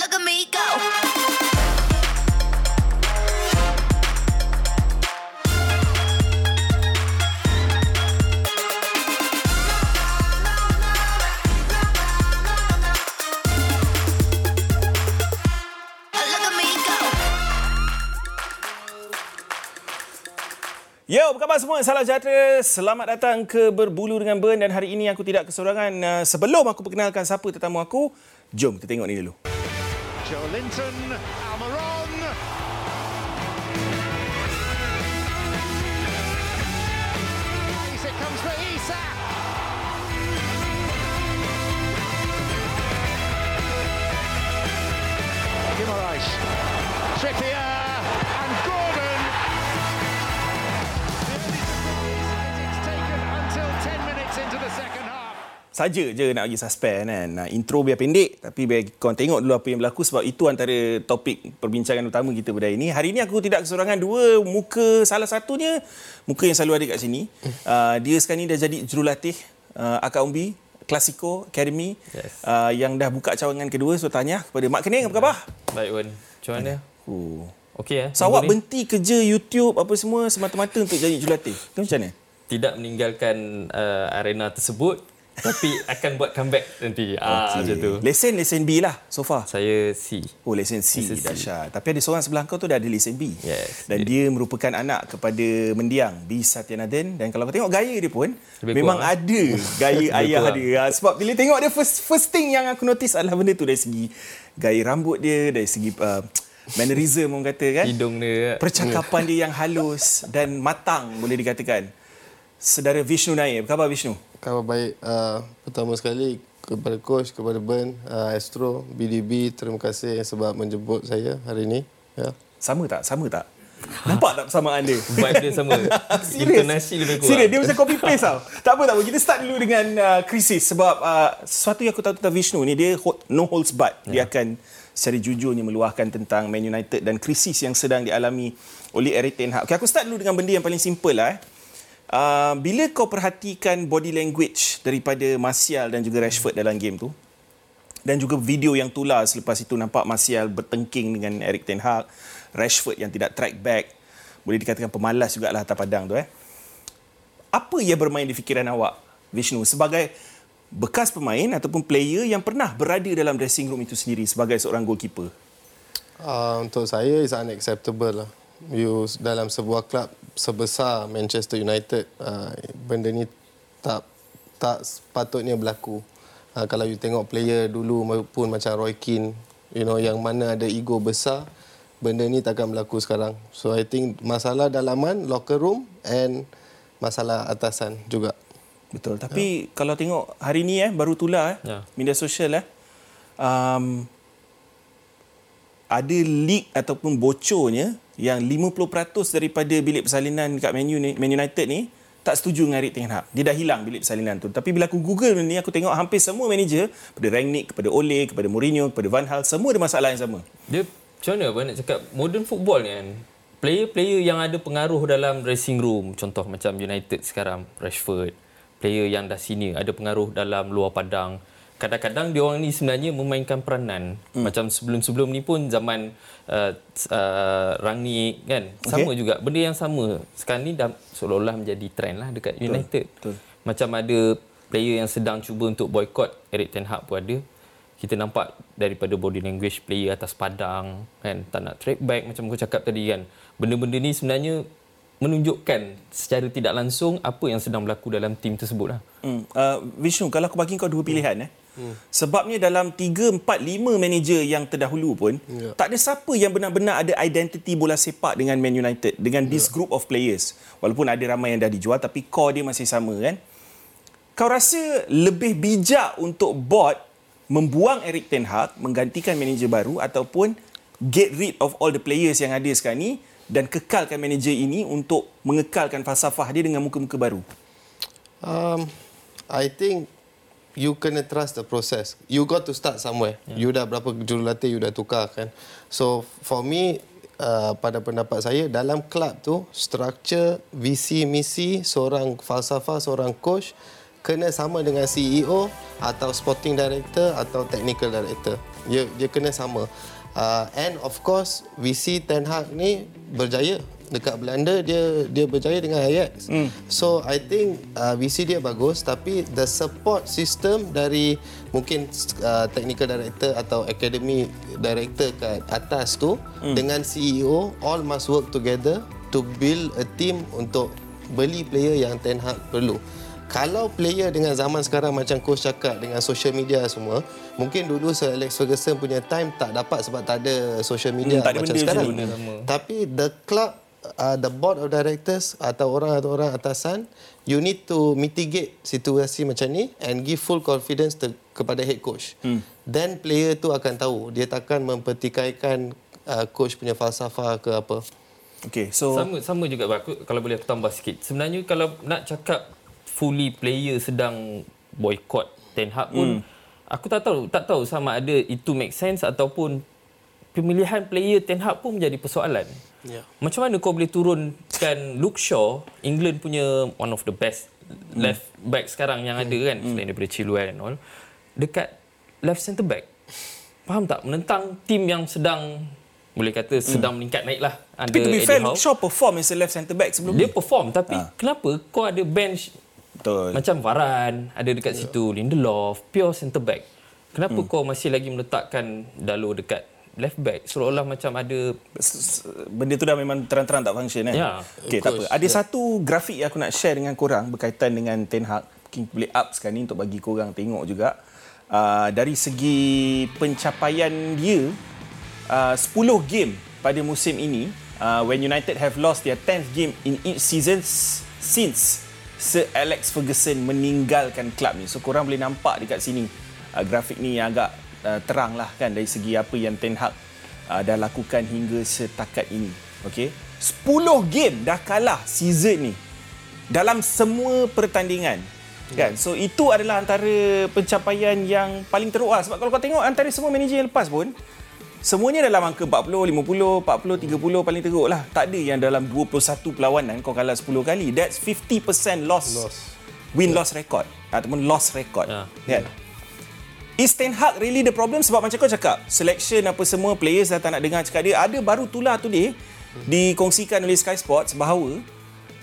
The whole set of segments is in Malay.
Look at me go. Yo, apa khabar semua? Salam sejahtera. Selamat datang ke Berbulu dengan Ben dan hari ini aku tidak kesorangan. Uh, sebelum aku perkenalkan siapa tetamu aku, jom kita tengok ni dulu. Joe Linton, Almiron. Comes for Isak. Guimaraes, Trippier Saja je nak bagi suspend kan. Nah, intro biar pendek tapi biar kau tengok dulu apa yang berlaku sebab itu antara topik perbincangan utama kita pada hari ini. Hari ini aku tidak kesorangan dua muka salah satunya muka yang selalu ada kat sini. Uh, dia sekarang ni dah jadi jurulatih uh, Akak Umbi Klasiko Academy Yes. uh, yang dah buka cawangan kedua so tanya kepada Mak Kening apa khabar? Baik Wan. Macam mana? Oh. Okey eh? So awak berhenti kerja YouTube apa semua semata-mata untuk jadi jurulatih. Itu macam mana? tidak meninggalkan uh, arena tersebut tapi akan buat comeback nanti. Ah macam tu. Lesen lesen B lah so far. Saya C. Oh lesen C Lesen C. dahsyat. Tapi ada seorang sebelah kau tu dah ada lesen B. Yes, Dan dia merupakan anak kepada mendiang B Satyanathan dan kalau kau tengok gaya dia pun Lebih memang kurang, ada gaya ayah kurang. dia. Ah, Sebab bila tengok dia first first thing yang aku notice adalah benda tu dari segi gaya rambut dia, dari segi uh, mannerism orang kata kan. Hidung dia. Percakapan dia yang halus dan matang boleh dikatakan. Saudara Vishnu Nair, apa khabar Vishnu? Khabar baik. Uh, pertama sekali kepada coach, kepada Ben, uh, Astro, BDB, terima kasih sebab menjemput saya hari ini. Ya. Sama tak? Sama tak? Nampak tak persamaan dia? Vibe dia sama. Serius? Intonasi lebih kurang. Serius, dia macam copy paste tau. tak apa, tak apa. Kita start dulu dengan uh, krisis. Sebab uh, sesuatu yang aku tahu tentang Vishnu ni, dia hold, no holds barred. Dia akan secara jujurnya meluahkan tentang Man United dan krisis yang sedang dialami oleh Eric Ten Hag. Okay, aku start dulu dengan benda yang paling simple lah. Eh. Uh, bila kau perhatikan body language daripada Martial dan juga Rashford dalam game tu, dan juga video yang tular selepas itu nampak Martial bertengking dengan Eric Ten Hag, Rashford yang tidak track back, boleh dikatakan pemalas jugalah atas padang tu eh. Apa yang bermain di fikiran awak, Vishnu, sebagai bekas pemain ataupun player yang pernah berada dalam dressing room itu sendiri sebagai seorang goalkeeper? Uh, untuk saya, is unacceptable lah. You dalam sebuah klub sebesar Manchester United, uh, benda ni tak tak sepatutnya berlaku. Uh, kalau you tengok player dulu maupun macam Roy Keane, you know, yang mana ada ego besar, benda ni takkan berlaku sekarang. So I think masalah dalaman, locker room and masalah atasan juga. Betul. Tapi ya. kalau tengok hari ni eh baru tular eh Ya. media sosial eh um, ada leak ataupun bocornya yang 50% daripada bilik persalinan dekat Man, Uni- Man United ni tak setuju dengan Erik Ten Hag. Dia dah hilang bilik persalinan tu. Tapi bila aku Google benda ni, aku tengok hampir semua manager, kepada Rangnick, kepada Ole, kepada Mourinho, kepada Van Gaal, semua ada masalah yang sama. Dia macam mana apa nak cakap modern football ni kan player-player yang ada pengaruh dalam dressing room contoh macam United sekarang Rashford player yang dah senior ada pengaruh dalam luar padang kadang-kadang dia orang ni sebenarnya memainkan peranan hmm. macam sebelum-sebelum ni pun zaman uh, uh, Rangnick kan sama juga benda yang sama sekarang ni dah seolah-olah menjadi trend lah dekat United betul. macam ada player yang sedang cuba untuk boycott Eric Ten Hag pun ada kita nampak daripada body language player atas padang kan tak nak track back macam aku cakap tadi kan benda-benda ni sebenarnya menunjukkan secara tidak langsung apa yang sedang berlaku dalam tim tersebut lah. Hmm. Uh, Vishnu, kalau aku bagi kau dua pilihan eh. Hmm. Sebabnya dalam 3, 4, 5 manager yang terdahulu pun Ya. tak ada siapa yang benar-benar ada identiti bola sepak dengan Man United dengan this group of players. Walaupun ada ramai yang dah dijual tapi core dia masih sama kan. Kau rasa lebih bijak untuk board membuang Eric Ten Hag menggantikan manager baru ataupun get rid of all the players yang ada sekarang ni dan kekalkan manager ini untuk mengekalkan falsafah dia dengan muka-muka baru? Um, I think you kena trust the process. You got to start somewhere. Yeah. You dah berapa jurulatih you dah tukar kan. So for me uh, pada pendapat saya dalam club tu structure visi misi seorang falsafah seorang coach kena sama dengan CEO atau sporting director atau technical director. Dia dia kena sama. Uh, and of course see Ten Hag ni berjaya dekat Belanda dia dia berjaya dengan Ajax. Mm. So I think uh, see dia bagus tapi the support system dari mungkin uh, technical director atau academy director kat atas tu mm. dengan CEO all must work together to build a team untuk beli player yang Ten Hag perlu. Kalau player dengan zaman sekarang macam coach cakap dengan social media semua, mungkin dulu Sir Alex Ferguson punya time tak dapat sebab tak ada social media Hmm, tak ada macam sekarang. Tapi the club uh, the board of directors atau orang atau orang atasan you need to mitigate situasi macam ni and give full confidence to, kepada head coach. Hmm. Then player tu akan tahu dia takkan mempertikaikan uh, coach punya falsafah ke apa. Okay, so Sama sama juga aku kalau boleh aku tambah sikit. Sebenarnya kalau nak cakap fully player sedang boycott Ten Hag pun hmm. aku tak tahu tak tahu sama ada itu make sense ataupun pemilihan player Ten Hag pun menjadi persoalan. Ya. Macam mana kau boleh turunkan Luke Shaw, England punya one of the best Hmm. left back sekarang yang ada kan selain daripada Chilwell and all dekat left centre back. Faham tak? Menentang tim yang sedang boleh kata sedang meningkat naik lah. Hmm. tapi to be fair, Luke Shaw perform as a left centre back sebelum dia ni. perform tapi Ah. kenapa kau ada bench Betul. macam Varane ada dekat situ Lindelof pure centre back kenapa Hmm. kau masih lagi meletakkan Dalo dekat left back seolah-olah macam ada benda tu dah memang terang-terang tak function kan? Ya. Okay, tak apa. Ada satu grafik yang aku nak share dengan korang berkaitan dengan Ten Hag. Mungkin boleh up sekarang ni untuk bagi korang tengok juga. Uh, dari segi pencapaian dia, uh, 10 game pada musim ini, uh, when United have lost their 10th game in each season since Sir Alex Ferguson meninggalkan klub ni. So korang boleh nampak dekat sini uh, grafik ni yang agak uh, terang lah kan dari segi apa yang Ten Hag uh, dah lakukan hingga setakat ini. Okey. 10 game dah kalah season ni dalam semua pertandingan. Kan? So itu adalah antara pencapaian yang paling teruk lah. Sebab kalau kau tengok antara semua manager yang lepas pun semuanya dalam angka 40, 50, 40, 30 paling teruk lah. Tak ada yang dalam 21 perlawanan kau kalah 10 kali. That's 50% loss. Loss. Win-loss record. Ataupun loss record. Ya. Kan? Is Ten Hag really the problem? Sebab macam kau cakap, selection apa semua, players dah tak nak dengar cakap dia. Ada baru tulah today, dikongsikan oleh Sky Sports bahawa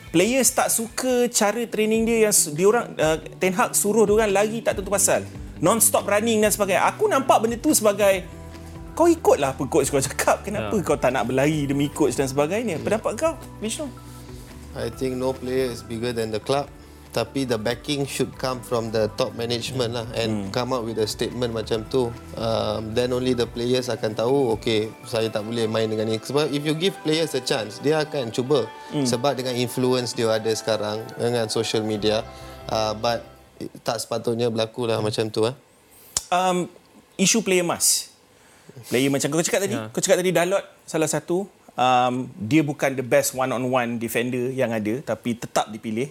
players tak suka cara training dia yang su- dia orang uh, Ten Hag suruh dia orang lari tak tentu pasal. Non-stop running dan sebagainya. Aku nampak benda tu sebagai kau ikutlah apa coach kau cakap. Kenapa Ya. kau tak nak berlari demi coach dan sebagainya? Pendapat kau, Vishnu? I think no player is bigger than the club. Tapi the backing should come from the top management lah and come up with a statement macam tu. Um, then only the players akan tahu, okay, saya tak boleh main dengan ni. Sebab if you give players a chance, dia akan cuba. Sebab dengan influence dia ada sekarang dengan social media. Uh, but tak sepatutnya berlaku lah macam tu. Eh. um, isu player emas. Player macam kau cakap tadi, Ya. kau cakap tadi Dalot salah satu um, dia bukan the best one on one defender yang ada tapi tetap dipilih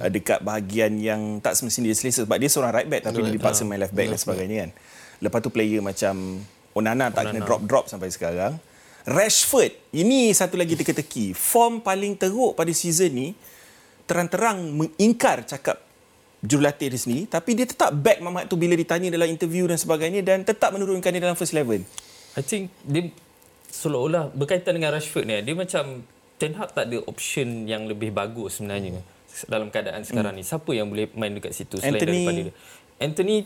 uh, dekat bahagian yang tak semestinya dia selesa sebab dia seorang right back tapi dia dipaksa main left back dan sebagainya kan. Lepas tu player macam Onana tak kena drop-drop sampai sekarang. Rashford, ini satu lagi teka-teki. Form paling teruk pada season ni terang-terang mengingkar cakap jurulatih dia sendiri tapi dia tetap back Mamat tu bila ditanya dalam interview dan sebagainya dan tetap menurunkan dia dalam first eleven. I think dia seolah-olah berkaitan dengan Rashford ni dia macam Ten Hag tak ada option yang lebih bagus sebenarnya dalam keadaan sekarang ni siapa yang boleh main dekat situ selain Anthony- daripada dia Anthony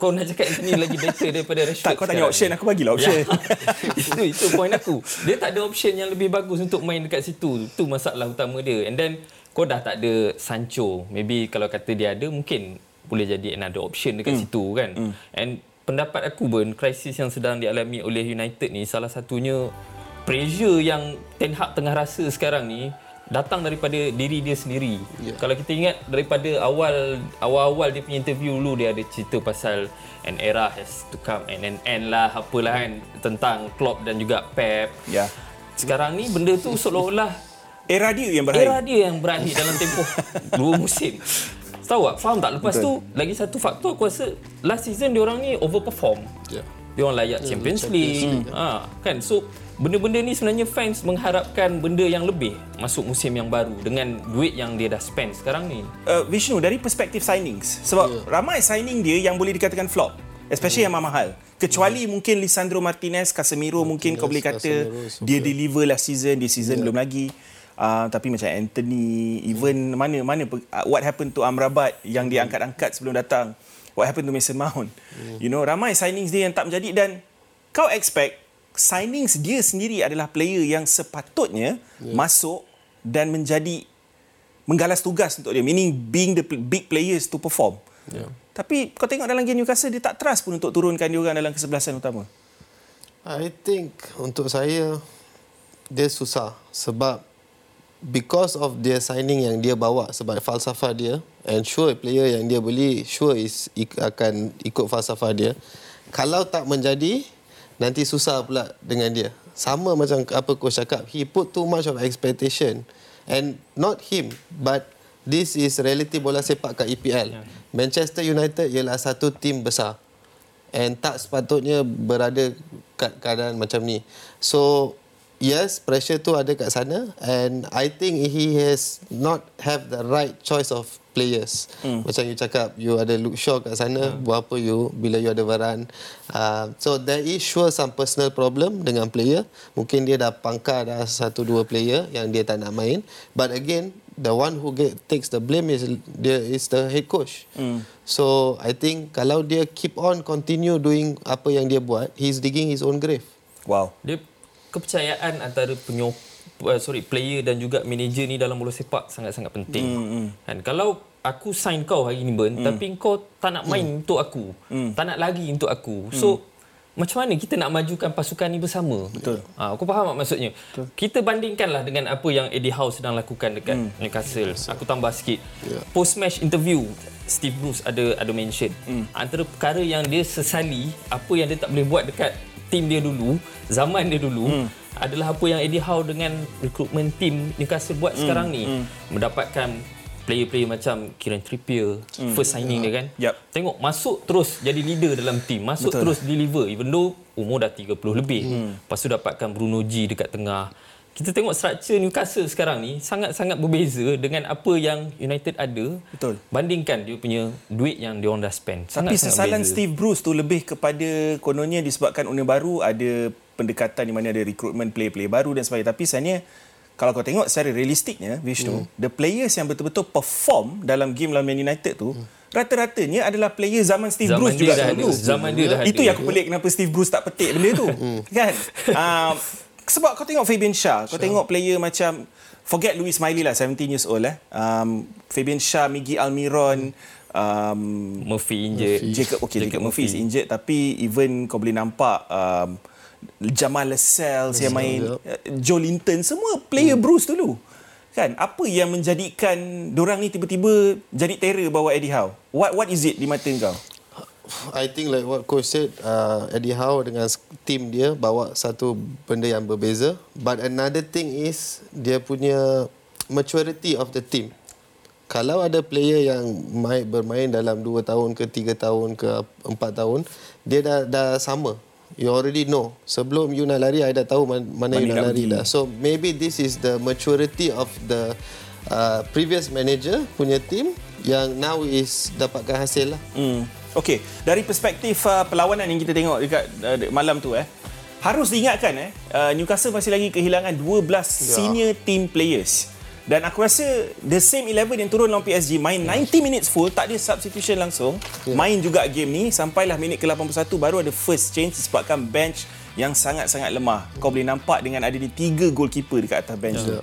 kau nak cakap Anthony lagi better daripada Rashford Tak kau tanya option ni? aku bagilah option. Ya. itu itu point aku. Dia tak ada option yang lebih bagus untuk main dekat situ. Itu masalah utama dia. And then kau dah tak ada Sancho. Maybe kalau kata dia ada mungkin boleh jadi another option dekat situ kan. And pendapat aku pun krisis yang sedang dialami oleh United ni salah satunya pressure yang Ten Hag tengah rasa sekarang ni datang daripada diri dia sendiri. Yeah. Kalau kita ingat daripada awal awal-awal dia punya interview dulu dia ada cerita pasal an era has to come and an end lah apalah kan tentang Klopp dan juga Pep. Ya. Sekarang ni benda tu seolah-olah Era dia yang berakhir. era dia yang berakhir dalam tempoh dua musim. Tahu tak? Faham tak? Lepas Betul. tu lagi satu faktor aku rasa last season dia orang ni overperform. Yeah. Dia orang layak Champions, Champions League. Ha, kan? So benda-benda ni sebenarnya fans mengharapkan benda yang lebih masuk musim yang baru dengan duit yang dia dah spend sekarang ni. Uh, Vishnu dari perspektif signings sebab yeah. ramai signing dia yang boleh dikatakan flop. Especially yang mahal. Kecuali mungkin Lisandro Martinez, Casemiro mungkin kau boleh kata Casemiro, dia deliver last season, this season belum lagi. Uh, tapi macam Anthony, even mana mana uh, what happened to Amrabat yang dia angkat-angkat sebelum datang. What happened to Mason Mount. You know, ramai signings dia yang tak menjadi dan kau expect signings dia sendiri adalah player yang sepatutnya masuk dan menjadi menggalas tugas untuk dia meaning being the big players to perform. Yeah. Tapi kau tengok dalam game Newcastle dia tak trust pun untuk turunkan dia orang dalam kesebelasan utama. I think untuk saya dia susah sebab because of dia signing yang dia bawa sebab falsafah dia and sure player yang dia beli sure is ik, akan ikut falsafah dia. Kalau tak menjadi nanti susah pula dengan dia. Sama macam apa coach cakap, he put too much of expectation and not him but this is reality bola sepak kat EPL. Yeah. Manchester United ialah satu tim besar and tak sepatutnya berada kat keadaan macam ni. So yes, pressure tu ada kat sana and I think he has not have the right choice of players. Hmm. Macam you cakap, you ada Luke Shaw kat sana, hmm. buat apa you bila you ada Varane. Uh, so there is sure some personal problem dengan player. Mungkin dia dah pangkar dah satu dua player yang dia tak nak main. But again, the one who get takes the blame is dia is the head coach. Mm. So I think kalau dia keep on continue doing apa yang dia buat, he's digging his own grave. Wow. Dia kepercayaan antara penyok uh, sorry player dan juga manager ni dalam bola sepak sangat-sangat penting. Mm, Kan kalau aku sign kau hari ni Ben mm. tapi kau tak nak main mm. untuk aku, mm. tak nak lagi untuk aku. So macam mana kita nak majukan pasukan ni bersama? Betul. Ha, aku faham tak maksudnya. Betul. Kita bandingkanlah dengan apa yang Eddie Howe sedang lakukan dekat mm. Newcastle. Aku tambah sikit. Yeah. Post match interview Steve Bruce ada ada mention mm. antara perkara yang dia sesali apa yang dia tak boleh buat dekat tim dia dulu, zaman dia dulu hmm. adalah apa yang Eddie Howe dengan recruitment team Newcastle buat hmm. sekarang ni. Hmm. Mendapatkan player-player macam Kieran Trippier, hmm. first signing dia kan. Yep. Tengok masuk terus jadi leader dalam team, masuk Betul. terus deliver even though umur dah 30 lebih. Hmm. Lepas tu dapatkan Bruno G dekat tengah. Kita tengok struktur Newcastle sekarang ni sangat-sangat berbeza dengan apa yang United ada. Betul. Bandingkan dia punya duit yang dia orang dah spend. Tapi sesalan beza. Steve Bruce tu lebih kepada kononnya disebabkan owner baru ada pendekatan di mana ada recruitment player-player baru dan sebagainya. Tapi sebenarnya kalau kau tengok secara realistiknya Vishnu, hmm. the players yang betul-betul perform dalam game lawan Man United tu hmm. rata-ratanya adalah player zaman Steve Zaman Bruce juga dah dulu. ada. Zaman dia dah Itu ada. yang aku pelik kenapa Steve Bruce tak petik benda tu. kan? Uh, sebab kau tengok Fabian Shah, kau tengok player macam forget Louis Miley lah 17 years old eh. Um, Fabian Shah, Miggy Almiron, um, Murphy injured. Jacob okay Jacob, Jacob Murphy is injured tapi even kau boleh nampak um, Jamal Lascelles yang main yep. uh, Joe Linton semua player hmm. Bruce dulu kan apa yang menjadikan dorang ni tiba-tiba jadi terror bawa Eddie Howe what what is it di mata kau I think like what coach said, uh, Eddie Howe dengan team dia bawa satu benda yang berbeza. But another thing is dia punya maturity of the team. Kalau ada player yang main, bermain dalam 2 tahun ke 3 tahun ke 4 tahun, dia dah dah sama. You already know. Sebelum you nak lari, I dah tahu man, mana, Mana you nak lari dah. So maybe this is the maturity of the uh, previous manager punya team yang now is dapatkan hasil lah. Hmm. Okey, dari perspektif uh, perlawanan yang kita tengok dekat uh, malam tu eh. Harus diingatkan eh, uh, Newcastle masih lagi kehilangan 12 ya. senior team players. Dan aku rasa the same 11 yang turun lawan PSG main 90 minutes full, tak ada substitution langsung. Ya. Main juga game ni sampailah minit ke-81 baru ada first change disebabkan bench yang sangat-sangat lemah. Kau boleh nampak dengan ada di tiga goalkeeper dekat atas bench tu.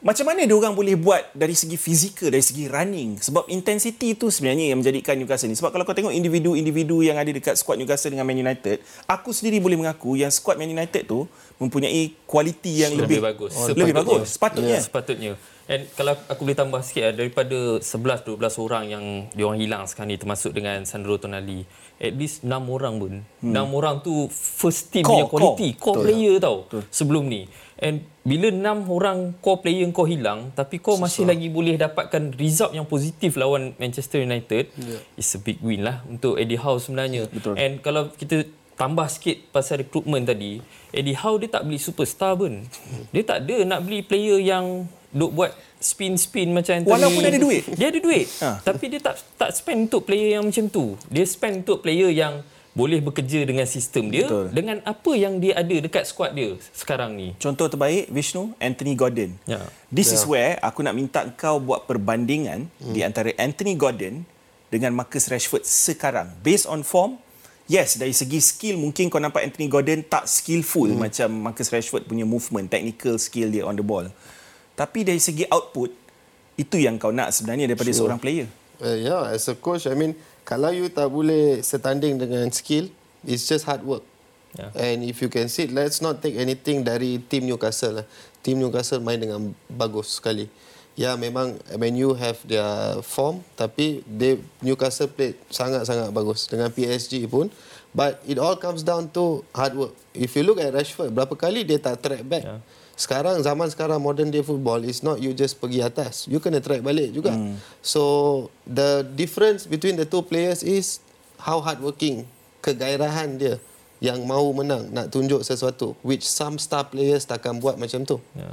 Macam mana dia orang boleh buat dari segi fizikal, dari segi running? Sebab intensity itu sebenarnya yang menjadikan Newcastle ni. Sebab kalau kau tengok individu-individu yang ada dekat squad Newcastle dengan Man United, aku sendiri boleh mengaku yang squad Man United tu mempunyai kualiti yang lebih, lebih bagus. lebih bagus. Sepatutnya. Ya, sepatutnya. And kalau aku boleh tambah sikit lah, daripada 11 12 orang yang dia orang hilang sekarang ni termasuk dengan Sandro Tonali. At least 6 orang pun. Hmm. 6 orang tu first team Core, punya quality, core, core Betul. player tau sebelum ni. And bila 6 orang core player kau hilang tapi kau Susah. masih lagi boleh dapatkan result yang positif lawan Manchester United, yeah. it's a big win lah untuk Eddie Howe sebenarnya. Betul. And kalau kita tambah sikit pasal recruitment tadi, Eddie Howe dia tak beli superstar pun. Dia tak ada nak beli player yang duk buat spin-spin macam Anthony. Walaupun ada duit? Dia ada duit. Ha. Tapi dia tak tak spend untuk player yang macam tu. Dia spend untuk player yang boleh bekerja dengan sistem dia Betul. dengan apa yang dia ada dekat squad dia sekarang ni. Contoh terbaik Vishnu Anthony Gordon. Ya. This is where aku nak minta kau buat perbandingan hmm. di antara Anthony Gordon dengan Marcus Rashford sekarang. Based on form, yes dari segi skill mungkin kau nampak Anthony Gordon tak skillful hmm. macam Marcus Rashford punya movement, technical skill dia on the ball. Tapi dari segi output, itu yang kau nak sebenarnya daripada sure. seorang player. Uh, yeah, as a coach, I mean, kalau you tak boleh setanding dengan skill, it's just hard work. Yeah. And if you can see, let's not take anything dari team Newcastle lah. Team Newcastle main dengan bagus sekali. Ya, memang Man U have their form, tapi they Newcastle played sangat-sangat bagus dengan PSG pun. But it all comes down to hard work. If you look at Rashford, berapa kali dia tak track back. Yeah. Sekarang zaman sekarang modern day football is not you just pergi atas. You kena track balik juga. Hmm. So the difference between the two players is how hardworking, kegairahan dia yang mahu menang, nak tunjuk sesuatu which some star players takkan buat macam tu. Ya.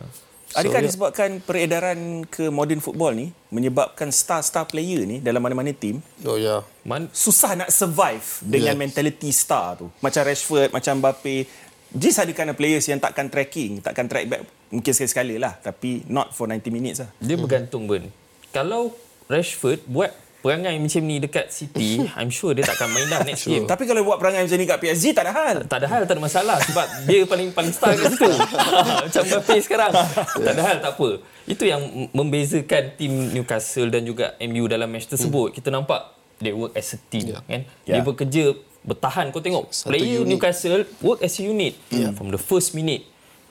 Adakah So, disebabkan peredaran ke modern football ni menyebabkan star-star player ni dalam mana-mana tim Oh ya. Yeah. Man, susah nak survive dengan Yes. mentality star tu. Macam Rashford, macam Mbappe. Are the kind of players yang takkan tracking, takkan track back mungkin sekali-sekala lah. Tapi not for 90 minutes lah. dia bergantung Ben. Kalau Rashford buat perangai macam ni dekat City, I'm sure dia takkan main dah next game. Tapi kalau buat perangai macam ni kat PSG, tak ada hal. tak ada hal, tak ada masalah sebab dia paling paling star kat situ. Macam Mbappe sekarang. Tak ada hal, tak apa. Itu yang membezakan tim Newcastle dan juga MU dalam match tersebut. Kita nampak they work as a team Yeah. kan. Yeah. Dia bekerja bertahan. Kau tengok Satu player unit. Newcastle work as a unit from the first minute.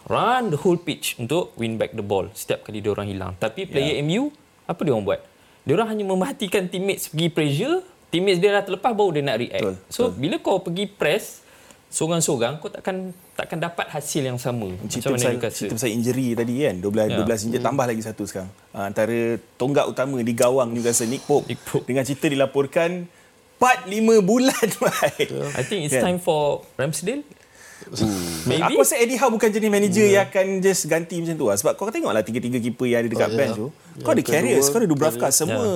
Run the whole pitch untuk win back the ball setiap kali dia orang hilang. Tapi player MU apa dia orang buat? Dia orang hanya memerhatikan teammates pergi pressure, teammates dia dah terlepas baru dia nak react. Betul, so bila kau pergi press seorang-seorang kau takkan takkan dapat hasil yang sama Cerita macam mana pasal, cerita pasal injury tadi kan 12 Ya. 12 injured tambah lagi satu sekarang. Ha, antara tonggak utama di gawang Newcastle Nick Pope, Nick Pope. dengan cerita dilaporkan 4 5 bulan baik. I think it's Kan? time for Ramsdale. Maybe. Aku rasa Eddie Howe bukan jenis manager yang akan just ganti macam tu lah. Sebab kau tengoklah tiga-tiga keeper yang ada dekat Oh, ya. bench tu. Kau ada carriers, kau ada Dubravka, carrier. semua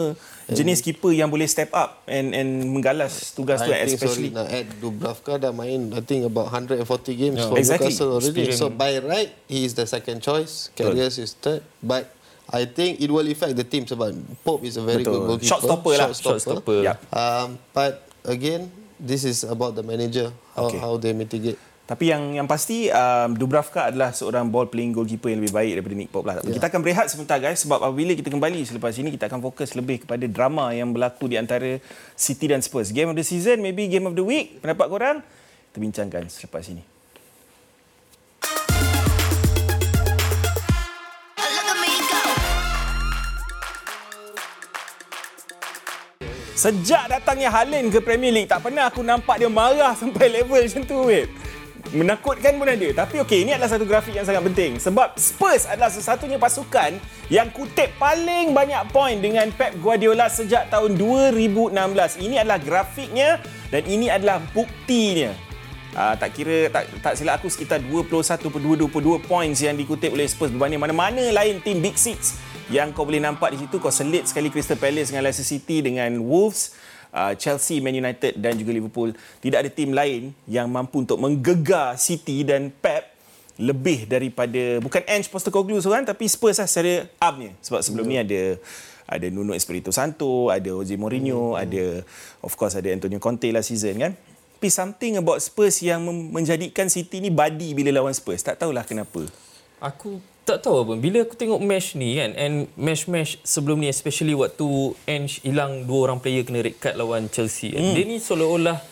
jenis keeper yang boleh step up and and menggalas tugas tu I think especially. sorry nak add Dubravka dah main I think about 140 games Yeah. for Exactly. Newcastle already. Experience. So by right he is the second choice. Carriers is third. But I think it will affect the team sebab Pope is a very Betul. good goalkeeper. Shot stopper lah. Shot stopper. Um, but again, this is about the manager how, Okay. how they mitigate. Tapi yang yang pasti um, Dubravka adalah seorang ball playing goalkeeper yang lebih baik daripada Nick Pope lah. Ya. Kita akan berehat sebentar guys sebab apabila kita kembali selepas ini kita akan fokus lebih kepada drama yang berlaku di antara City dan Spurs. Game of the season, maybe game of the week. Pendapat korang? Kita bincangkan selepas ini. Sejak datangnya Haaland ke Premier League, tak pernah aku nampak dia marah sampai level macam tu, weh. Menakutkan pun ada. Tapi okey, ini adalah satu grafik yang sangat penting. Sebab Spurs adalah satu-satunya pasukan yang kutip paling banyak poin dengan Pep Guardiola sejak tahun 2016. Ini adalah grafiknya dan ini adalah buktinya. Uh, tak kira tak tak silap aku sekitar 21 per 22 points yang dikutip oleh Spurs berbanding mana-mana lain tim Big Six yang kau boleh nampak di situ kau selit sekali Crystal Palace dengan Leicester City dengan Wolves uh, Chelsea, Man United dan juga Liverpool tidak ada tim lain yang mampu untuk menggegar City dan Pep lebih daripada bukan Ange Postecoglou seorang tapi Spurs lah secara upnya sebab sebelum ni ada ada Nuno Espirito Santo, ada Jose Mourinho, ada of course ada Antonio Conte lah season kan. Tapi something about Spurs yang menjadikan City ni badi bila lawan Spurs. Tak tahulah kenapa. Aku tak tahu apa. Bila aku tengok match ni kan and match-match sebelum ni especially waktu Ange hilang dua orang player kena red card lawan Chelsea. Hmm. Dia ni seolah-olah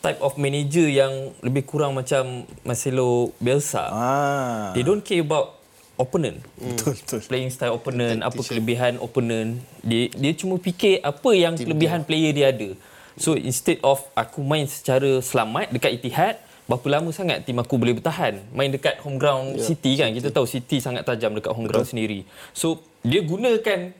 type of manager yang lebih kurang macam Marcelo Bielsa. Ah. They don't care about opponent. Betul betul. Playing style opponent, apa kelebihan opponent. Dia dia cuma fikir apa yang kelebihan player dia ada. So instead of aku main secara selamat dekat Etihad, berapa lama sangat tim aku boleh bertahan main dekat home ground yeah, City kan. Kita tahu City sangat tajam dekat home ground sendiri. So dia gunakan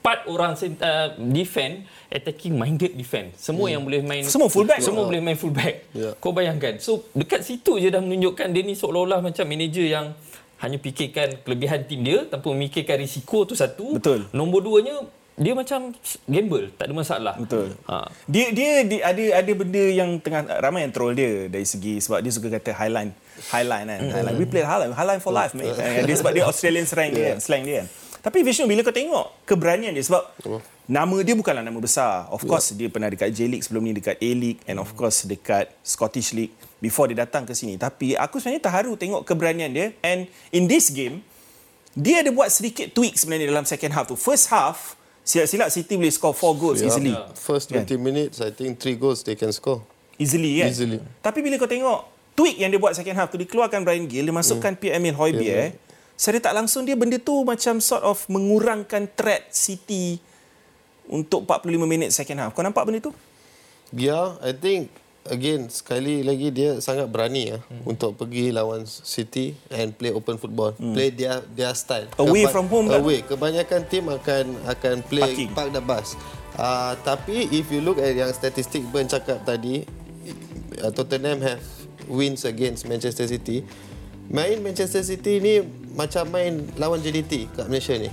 part orang uh, defend attacking minded defend. Semua yang boleh main Semua fullback. Semua boleh main fullback. Ya. Kau bayangkan. So dekat situ je dah menunjukkan dia ni seolah-olah macam manager yang hanya fikirkan kelebihan tim dia tanpa memikirkan risiko tu satu. Betul. Nombor duanya dia macam gamble, tak ada masalah. Betul. Ha. Dia dia, dia ada ada benda yang tengah ramai yang troll dia dari segi sebab dia suka kata highline highline kan. Highline. We play highline, highline for life mate. Dia sebab dia Australian slang dia, kan, slang dia kan. Tapi Vishnu bila kau tengok keberanian dia sebab nama dia bukanlah nama besar. Of course dia pernah dekat J-League sebelum ni dekat A-League and of course dekat Scottish League before dia datang ke sini. Tapi aku sebenarnya terharu tengok keberanian dia and in this game dia ada buat sedikit tweak sebenarnya dalam second half tu. First half silap-silap City boleh score 4 goals Yeah. easily. First 20 minutes, I think 3 goals they can score. Easily kan? Easily. Tapi bila kau tengok tweak yang dia buat second half tu, dikeluarkan Brian Gill, dia masukkan Hmm. Pierre-Emile Højbjerg, secara tak langsung dia benda tu macam sort of mengurangkan threat City untuk 45 minit second half. Kau nampak benda tu? Yeah, I think again sekali lagi dia sangat berani ya hmm. untuk pergi lawan City and play open football. Hmm. Play their their style. Away from home kan? Away. Kebanyakan tim akan akan play Parking. park the bus. Uh, tapi if you look at yang statistik Ben cakap tadi, uh, Tottenham have wins against Manchester City. Main Manchester City ni macam main lawan JDT kat Malaysia ni.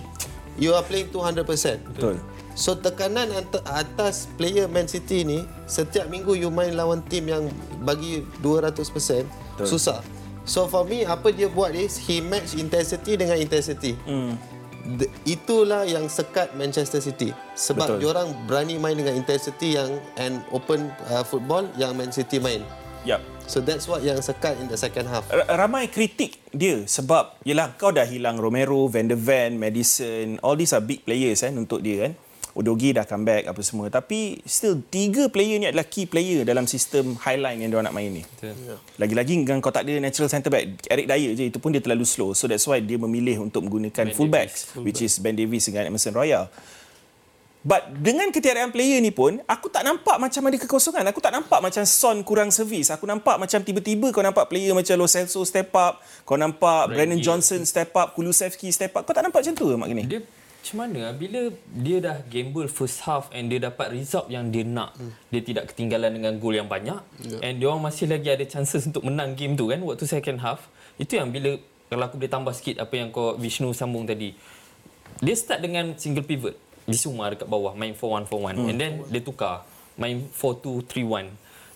You are playing 200%. Betul. So tekanan atas player Man City ni setiap minggu you main lawan tim yang bagi 200% Betul. susah. So for me apa dia buat is he match intensity dengan intensity. Hmm. The, itulah yang sekat Manchester City sebab Betul. diorang berani main dengan intensity yang and open uh, football yang Man City main. Yap. So that's what yang sekat in the second half. Ramai kritik dia sebab yelah kau dah hilang Romero, Van der Ven, Madison, all these are big players kan untuk dia kan. Odogi dah comeback apa semua tapi still tiga player ni adalah key player dalam sistem highline yang dia nak main ni. Betul. Lagi-lagi kan kau tak ada natural centre back. Eric Dyer je itu pun dia terlalu slow. So that's why dia memilih untuk menggunakan full backs which is Ben Davies dengan Emerson Royal. But dengan ketiadaan player ni pun aku tak nampak macam ada kekosongan. Aku tak nampak macam Son kurang servis. Aku nampak macam tiba-tiba kau nampak player macam Lo Celso step up, kau nampak Brandon Gill. Johnson step up, Kulusevski step up. Kau tak nampak macam tu ke Mak Gini? Dia macam mana bila dia dah gamble first half and dia dapat result yang dia nak. Hmm. Dia tidak ketinggalan dengan gol yang banyak yeah. and dia orang masih lagi ada chances untuk menang game tu kan waktu second half. Itu yang bila kalau aku boleh tambah sikit apa yang kau Vishnu sambung tadi. Dia start dengan single pivot. Di semua dekat bawah main 4-1-4-1 hmm. and then dia tukar main 4-2-3-1.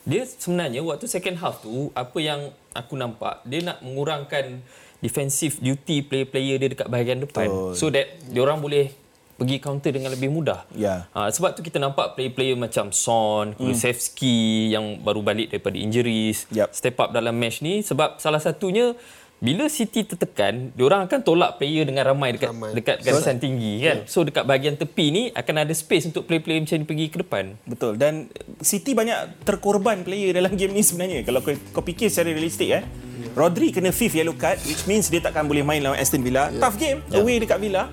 Dia sebenarnya waktu second half tu apa yang aku nampak dia nak mengurangkan defensive duty player-player dia dekat bahagian depan Betul. so that dia orang boleh pergi counter dengan lebih mudah. Ya. Ha, sebab tu kita nampak player-player macam Son, Kulusevski yang baru balik daripada injuries, Yup. step up dalam match ni sebab salah satunya bila City tertekan, dia orang akan tolak player dengan ramai dekat Ramai. dekat garisan tinggi kan. So dekat bahagian tepi ni akan ada space untuk player-player macam ni pergi ke depan. Betul dan City banyak terkorban player dalam game ni sebenarnya kalau kau, kau fikir secara realistik eh. Rodri kena fifth yellow card which means dia takkan boleh main lawan Aston Villa. Yeah. Tough game yeah. away dekat Villa.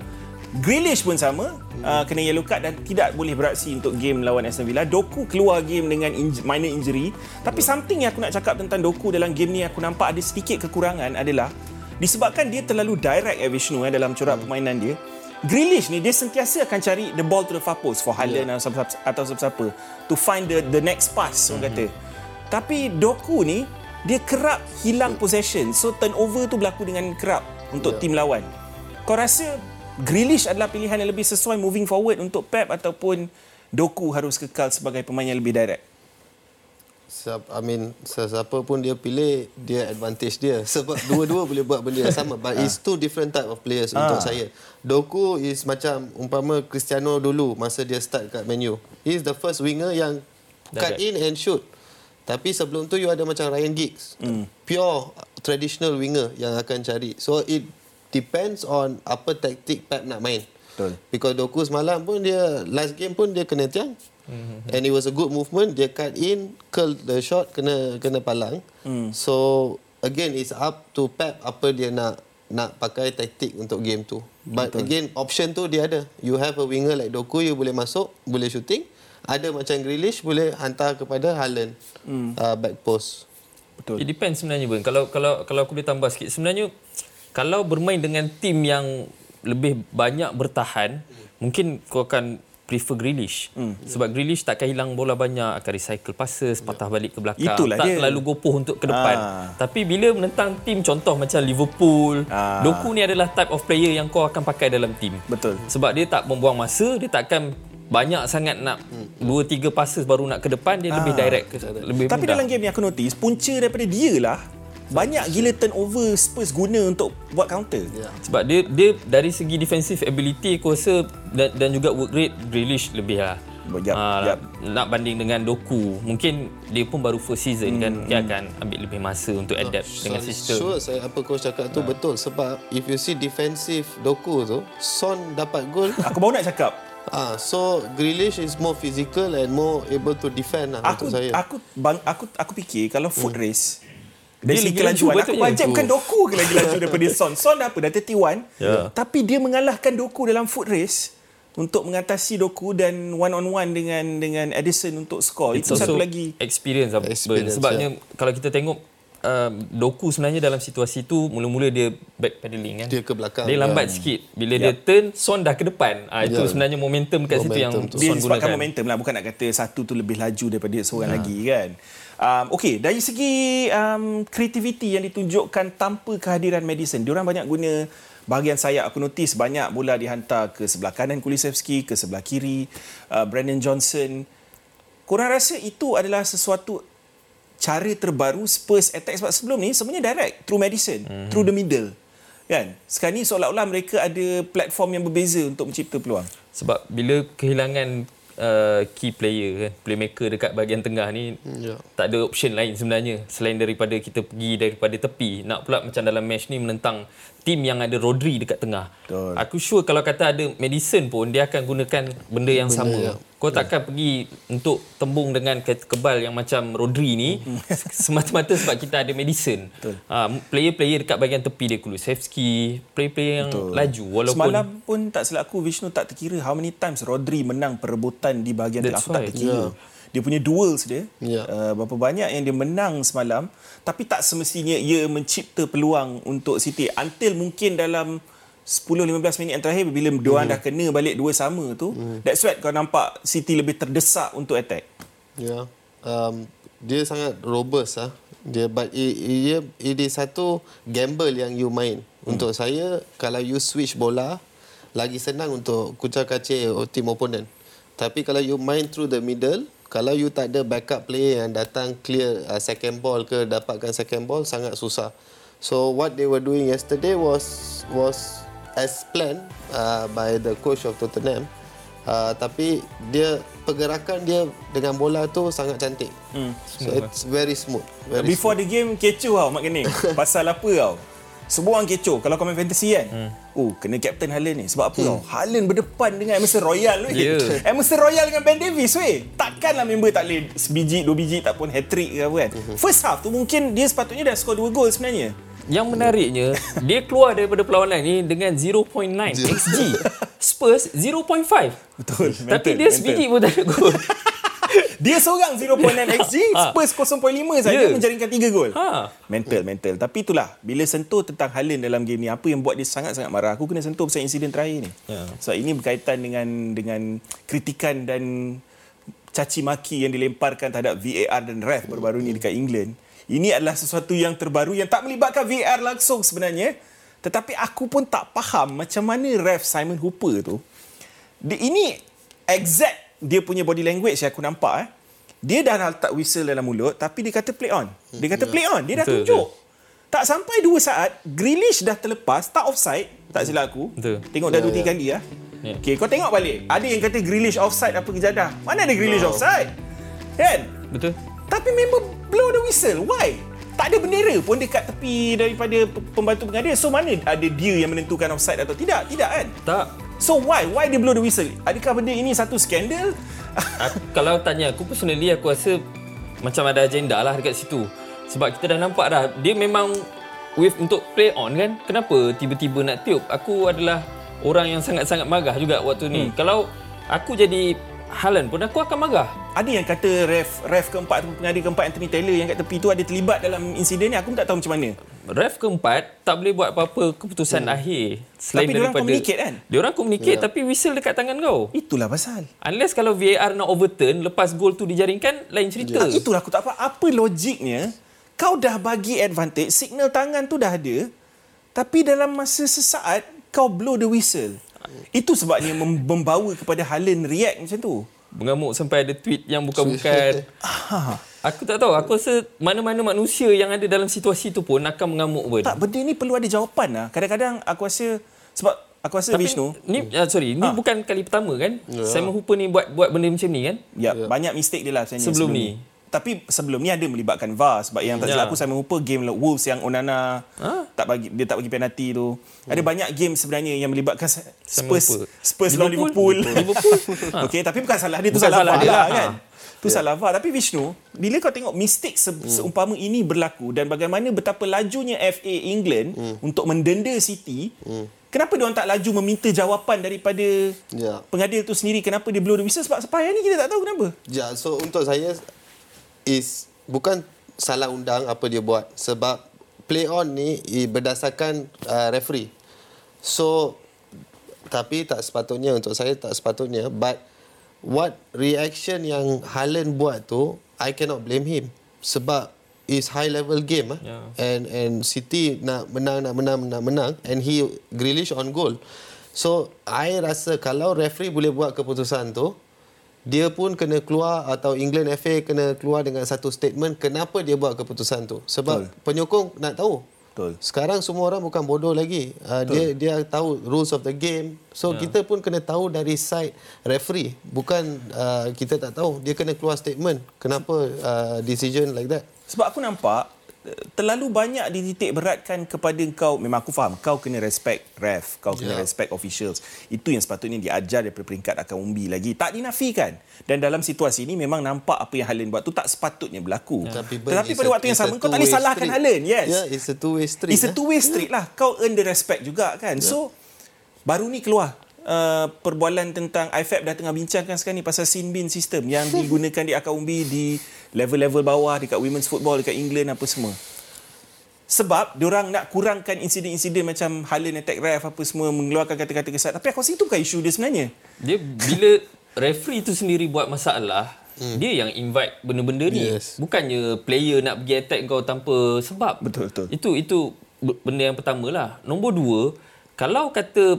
Grealish pun sama uh, kena yellow card dan tidak boleh beraksi untuk game lawan Aston Villa. Doku keluar game dengan inj- minor injury. Tapi something yang aku nak cakap tentang Doku dalam game ni aku nampak ada sedikit kekurangan adalah disebabkan dia terlalu direct eh Vishnu eh, dalam corak permainan dia. Grealish ni dia sentiasa akan cari the ball to the far post for Haaland yeah. atau siapa-siapa to find the the next pass orang kata. Tapi Doku ni dia kerap hilang possession. So turnover tu berlaku dengan kerap untuk yeah. tim lawan. Kau rasa Grealish adalah pilihan yang lebih sesuai moving forward untuk Pep ataupun Doku harus kekal sebagai pemain yang lebih direct? Siap, I mean sesiapa pun dia pilih dia advantage dia sebab dua-dua boleh buat benda yang sama but it's two different type of players untuk saya. Doku is macam umpama Cristiano dulu masa dia start kat Man U. He is the first winger yang cut in and shoot. Tapi sebelum tu you ada macam Ryan Giggs. Pure traditional winger yang akan cari. So it depends on apa taktik Pep nak main. Betul. Because Doku semalam pun dia last game pun dia kena tiang. Mm-hmm. And it was a good movement. Dia cut in, curl the shot, kena kena palang. Mm. So again it's up to Pep apa dia nak nak pakai taktik untuk game tu. But Betul. again option tu dia ada. You have a winger like Doku, you boleh masuk, boleh shooting. Ada macam Grealish boleh hantar kepada Haaland mm. uh, back post. Betul. It depends sebenarnya Ben. Kalau kalau kalau aku boleh tambah sikit. Sebenarnya kalau bermain dengan tim yang lebih banyak bertahan, mungkin kau akan prefer Grealish. Hmm. Sebab Grealish takkan hilang bola banyak, akan recycle passes, patah balik ke belakang. Itulah tak dia. terlalu gopoh untuk ke depan. Ah. Tapi bila menentang tim contoh macam Liverpool, Ah. Doku ni adalah type of player yang kau akan pakai dalam tim. Betul. Sebab dia tak membuang masa, dia takkan banyak sangat nak dua tiga passes baru nak ke depan, dia lebih Ah. direct ke lebih Tapi mudah. dalam game ni aku notice punca daripada dia lah banyak gila turnover Spurs guna untuk buat counter. Ya. Sebab dia dia dari segi defensive ability aku rasa dan, dan juga work rate Grealish lebih lah. Yap, Ah, yap. Nak banding dengan Doku, mungkin dia pun baru first season kan, dia akan ambil lebih masa untuk adapt dengan So, sistem. Sure, saya apa coach cakap tu betul sebab if you see defensive Doku tu, Son dapat gol. Aku baru nak cakap ah, so Grealish is more physical and more able to defend lah aku saya. aku bang aku aku fikir kalau foot race dari Dia segi lagi laju kelajuan aku bukan Doku ke lagi laju daripada Son. Son dah apa dah 31 Ya. tapi dia mengalahkan Doku dalam foot race untuk mengatasi Doku dan one on one dengan dengan Edison untuk skor. It's Itu satu lagi. experience, Experience, Sebabnya kalau kita tengok um, Doku sebenarnya dalam situasi tu mula-mula dia backpedaling kan. Dia ke belakang. Dia lambat Ya. sikit. Bila dia turn, Son dah ke depan. Ah itu Ya. sebenarnya momentum kat situ yang Momentum tu. dia Son gunakan. momentum lah bukan nak kata satu tu lebih laju daripada seorang lagi kan um, Okey, dari segi um, kreativiti yang ditunjukkan tanpa kehadiran Madison diorang banyak guna bahagian sayap aku notice banyak bola dihantar ke sebelah kanan Kulisevski ke sebelah kiri uh, Brandon Johnson korang rasa itu adalah sesuatu cara terbaru Spurs attack sebab sebelum ni sebenarnya direct through Madison mm-hmm. through the middle kan sekarang ni seolah-olah mereka ada platform yang berbeza untuk mencipta peluang Sebab bila kehilangan uh, key player kan, playmaker dekat bahagian tengah ni Ya. tak ada option lain sebenarnya selain daripada kita pergi daripada tepi. Nak pula macam dalam match ni menentang tim yang ada Rodri dekat tengah. Betul. Aku sure kalau kata ada Madison pun dia akan gunakan benda yang Benda sama. yang- Kau takkan pergi untuk tembung dengan ke- kebal yang macam Rodri ni semata-mata sebab kita ada Madison. Ha, player-player dekat bahagian tepi dia Kulusevski, player-player yang Betul. laju walaupun Semalam pun tak silap aku Vishnu tak terkira how many times Rodri menang perebutan di bahagian Aku tak terkira. Yeah. Dia punya duels dia. Yeah. Uh, berapa banyak yang dia menang semalam tapi tak semestinya ia mencipta peluang untuk City until mungkin dalam 10-15 minit yang terakhir bila mm. diorang dah kena balik dua sama tu mm. that's why kau nampak City lebih terdesak untuk attack Ya. Um, dia sangat robust ah. Dia but it is satu gamble yang you main. Hmm. Untuk saya kalau you switch bola lagi senang untuk kucar kacir tim opponent. Tapi kalau you main through the middle, kalau you tak ada backup player yang datang clear uh, second ball ke dapatkan second ball sangat susah. So what they were doing yesterday was was as planned uh, by the coach of Tottenham. Uh, tapi dia pergerakan dia dengan bola tu sangat cantik. Hmm. So it's very smooth. Very Before the game kecoh tau Mak Kening Pasal apa tau Semua orang kecoh Kalau kau main fantasy kan hmm. Oh kena Captain Haaland ni Sebab apa hmm. tau Haaland berdepan dengan Emerson Royal weh Ya. Emerson Royal dengan Ben Davies weh Takkanlah member tak boleh Sebiji, dua biji Tak pun hat-trick ke apa kan Hmm. First half tu mungkin Dia sepatutnya dah score dua gol sebenarnya Yang menariknya, dia keluar daripada perlawanan ni dengan 0.9 XG. Spurs 0.5. Betul Tapi dia sebiji pun tak ada gol. Dia seorang 0.9 XG Spurs 0.5 saja Ya. Menjaringkan 3 gol Ha. Mental, mental. Tapi itulah, bila sentuh tentang Haaland dalam game ni, apa yang buat dia sangat-sangat marah? Aku kena sentuh pasal insiden terakhir ni. Ya. So, ini berkaitan dengan dengan kritikan dan caci maki yang dilemparkan terhadap VAR dan ref baru-baru ni dekat England. Ini adalah sesuatu yang terbaru yang tak melibatkan VAR langsung sebenarnya. Tetapi aku pun tak faham macam mana ref Simon Hooper tu. Dia, ini exact dia punya body language yang aku nampak eh. Dia dah letak whistle dalam mulut tapi dia kata play on. Dia kata play on. Dia dah Betul, tunjuk. Tak sampai dua saat, Grealish dah terlepas, tak offside, tak silap aku. Betul. Tengok dah dua tiga kali lah. Ya. Okay, kau tengok balik. Ada yang kata Grealish offside apa kejadah. Mana ada Grealish offside? Kan? Betul? Tapi member blow the whistle. Why? Tak ada bendera pun dekat tepi daripada pembantu pengadil. So mana ada dia yang menentukan offside atau tidak? Tidak kan? Tak. So why? Why dia blow the whistle? Adakah benda ini satu skandal? Aku, kalau tanya aku personally aku rasa macam ada agenda lah dekat situ. Sebab kita dah nampak dah dia memang with untuk play on kan. Kenapa tiba-tiba nak tiup? Aku adalah orang yang sangat-sangat marah juga waktu ni. Hmm. Kalau aku jadi Haaland pun aku akan marah. Ada yang kata ref ref keempat pengadil keempat Anthony Taylor yang kat tepi tu ada terlibat dalam insiden ni. Aku pun tak tahu macam mana. Ref keempat tak boleh buat apa-apa keputusan hmm. akhir selain Tapi diorang daripada communicate kan? Diorang communicate yeah. tapi whistle dekat tangan kau. Itulah pasal. Unless kalau VAR nak overturn lepas gol tu dijaringkan lain cerita. Ah, itulah aku tak faham. Apa logiknya? Kau dah bagi advantage, signal tangan tu dah ada. Tapi dalam masa sesaat, kau blow the whistle. Itu sebabnya mem- membawa kepada Haaland react macam tu. Mengamuk sampai ada tweet yang bukan-bukan. Aku tak tahu. Aku rasa mana-mana manusia yang ada dalam situasi tu pun akan mengamuk pun. Tak, benda ni perlu ada jawapan lah. Kadang-kadang aku rasa, sebab aku rasa Tapi Vishnu, ni uh, sorry, ni Ha. bukan kali pertama kan? Simon Hooper ni buat buat benda macam ni kan? ya, banyak mistake dia lah sebenarnya Sebelum ni. Tapi sebelum ni ada melibatkan VAR sebab yang tak Ya. silap aku Simon Hooper game lah Wolves yang Onana Ha? tak bagi dia tak bagi penalti tu. Ada banyak game sebenarnya yang melibatkan Spurs. Spurs lawan Liverpool. Liverpool. Ha. Okey, tapi bukan salah dia tu Bukan salah, salah dia lah lah. kan. Ha. Tu salah VAR tapi Vishnu, bila kau tengok mistake se- seumpama ini berlaku dan bagaimana betapa lajunya FA England untuk mendenda City, kenapa dia orang tak laju meminta jawapan daripada Ya. pengadil tu sendiri? Kenapa dia blow the whistle sebab sampai hari ni kita tak tahu kenapa. Ya, so untuk saya is bukan salah undang apa dia buat. Sebab play on ni berdasarkan uh, referee. So tapi tak sepatutnya untuk saya tak sepatutnya but what reaction yang Haaland buat tu I cannot blame him sebab is high level game ah Yeah. and and City nak menang nak menang nak menang and he Grealish on goal. So I rasa kalau referee boleh buat keputusan tu dia pun kena keluar atau England FA kena keluar dengan satu statement kenapa dia buat keputusan tu. Sebab Betul. penyokong nak tahu. Betul. Sekarang semua orang bukan bodoh lagi. Uh, dia dia tahu rules of the game. So yeah. kita pun kena tahu dari side referee. Bukan uh, kita tak tahu. Dia kena keluar statement kenapa uh, decision like that. Sebab aku nampak terlalu banyak dititik beratkan kepada kau memang aku faham kau kena respect ref kau kena Ya. respect officials itu yang sepatutnya diajar daripada peringkat akan umbi lagi tak dinafikan dan dalam situasi ini memang nampak apa yang Haaland buat tu tak sepatutnya berlaku Tapi, Ben, tetapi pada a- waktu yang sama kau tak boleh salahkan street. Haaland yes Yeah, it's a two-way street. It's a eh. two-way street lah. Kau earn the respect juga kan. So, baru ni keluar uh, perbualan tentang IFAB dah tengah bincangkan sekarang ni pasal sin bin system yang digunakan di akar umbi di level-level bawah dekat women's football dekat England apa semua. Sebab diorang nak kurangkan insiden-insiden macam Haaland attack ref apa semua mengeluarkan kata-kata kesat. Tapi aku rasa itu bukan isu dia sebenarnya. Dia bila referee tu sendiri buat masalah, hmm. dia yang invite benda-benda ni. Yes. Bukannya player nak pergi attack kau tanpa sebab. Betul, betul. Itu itu benda yang pertama lah. Nombor dua, kalau kata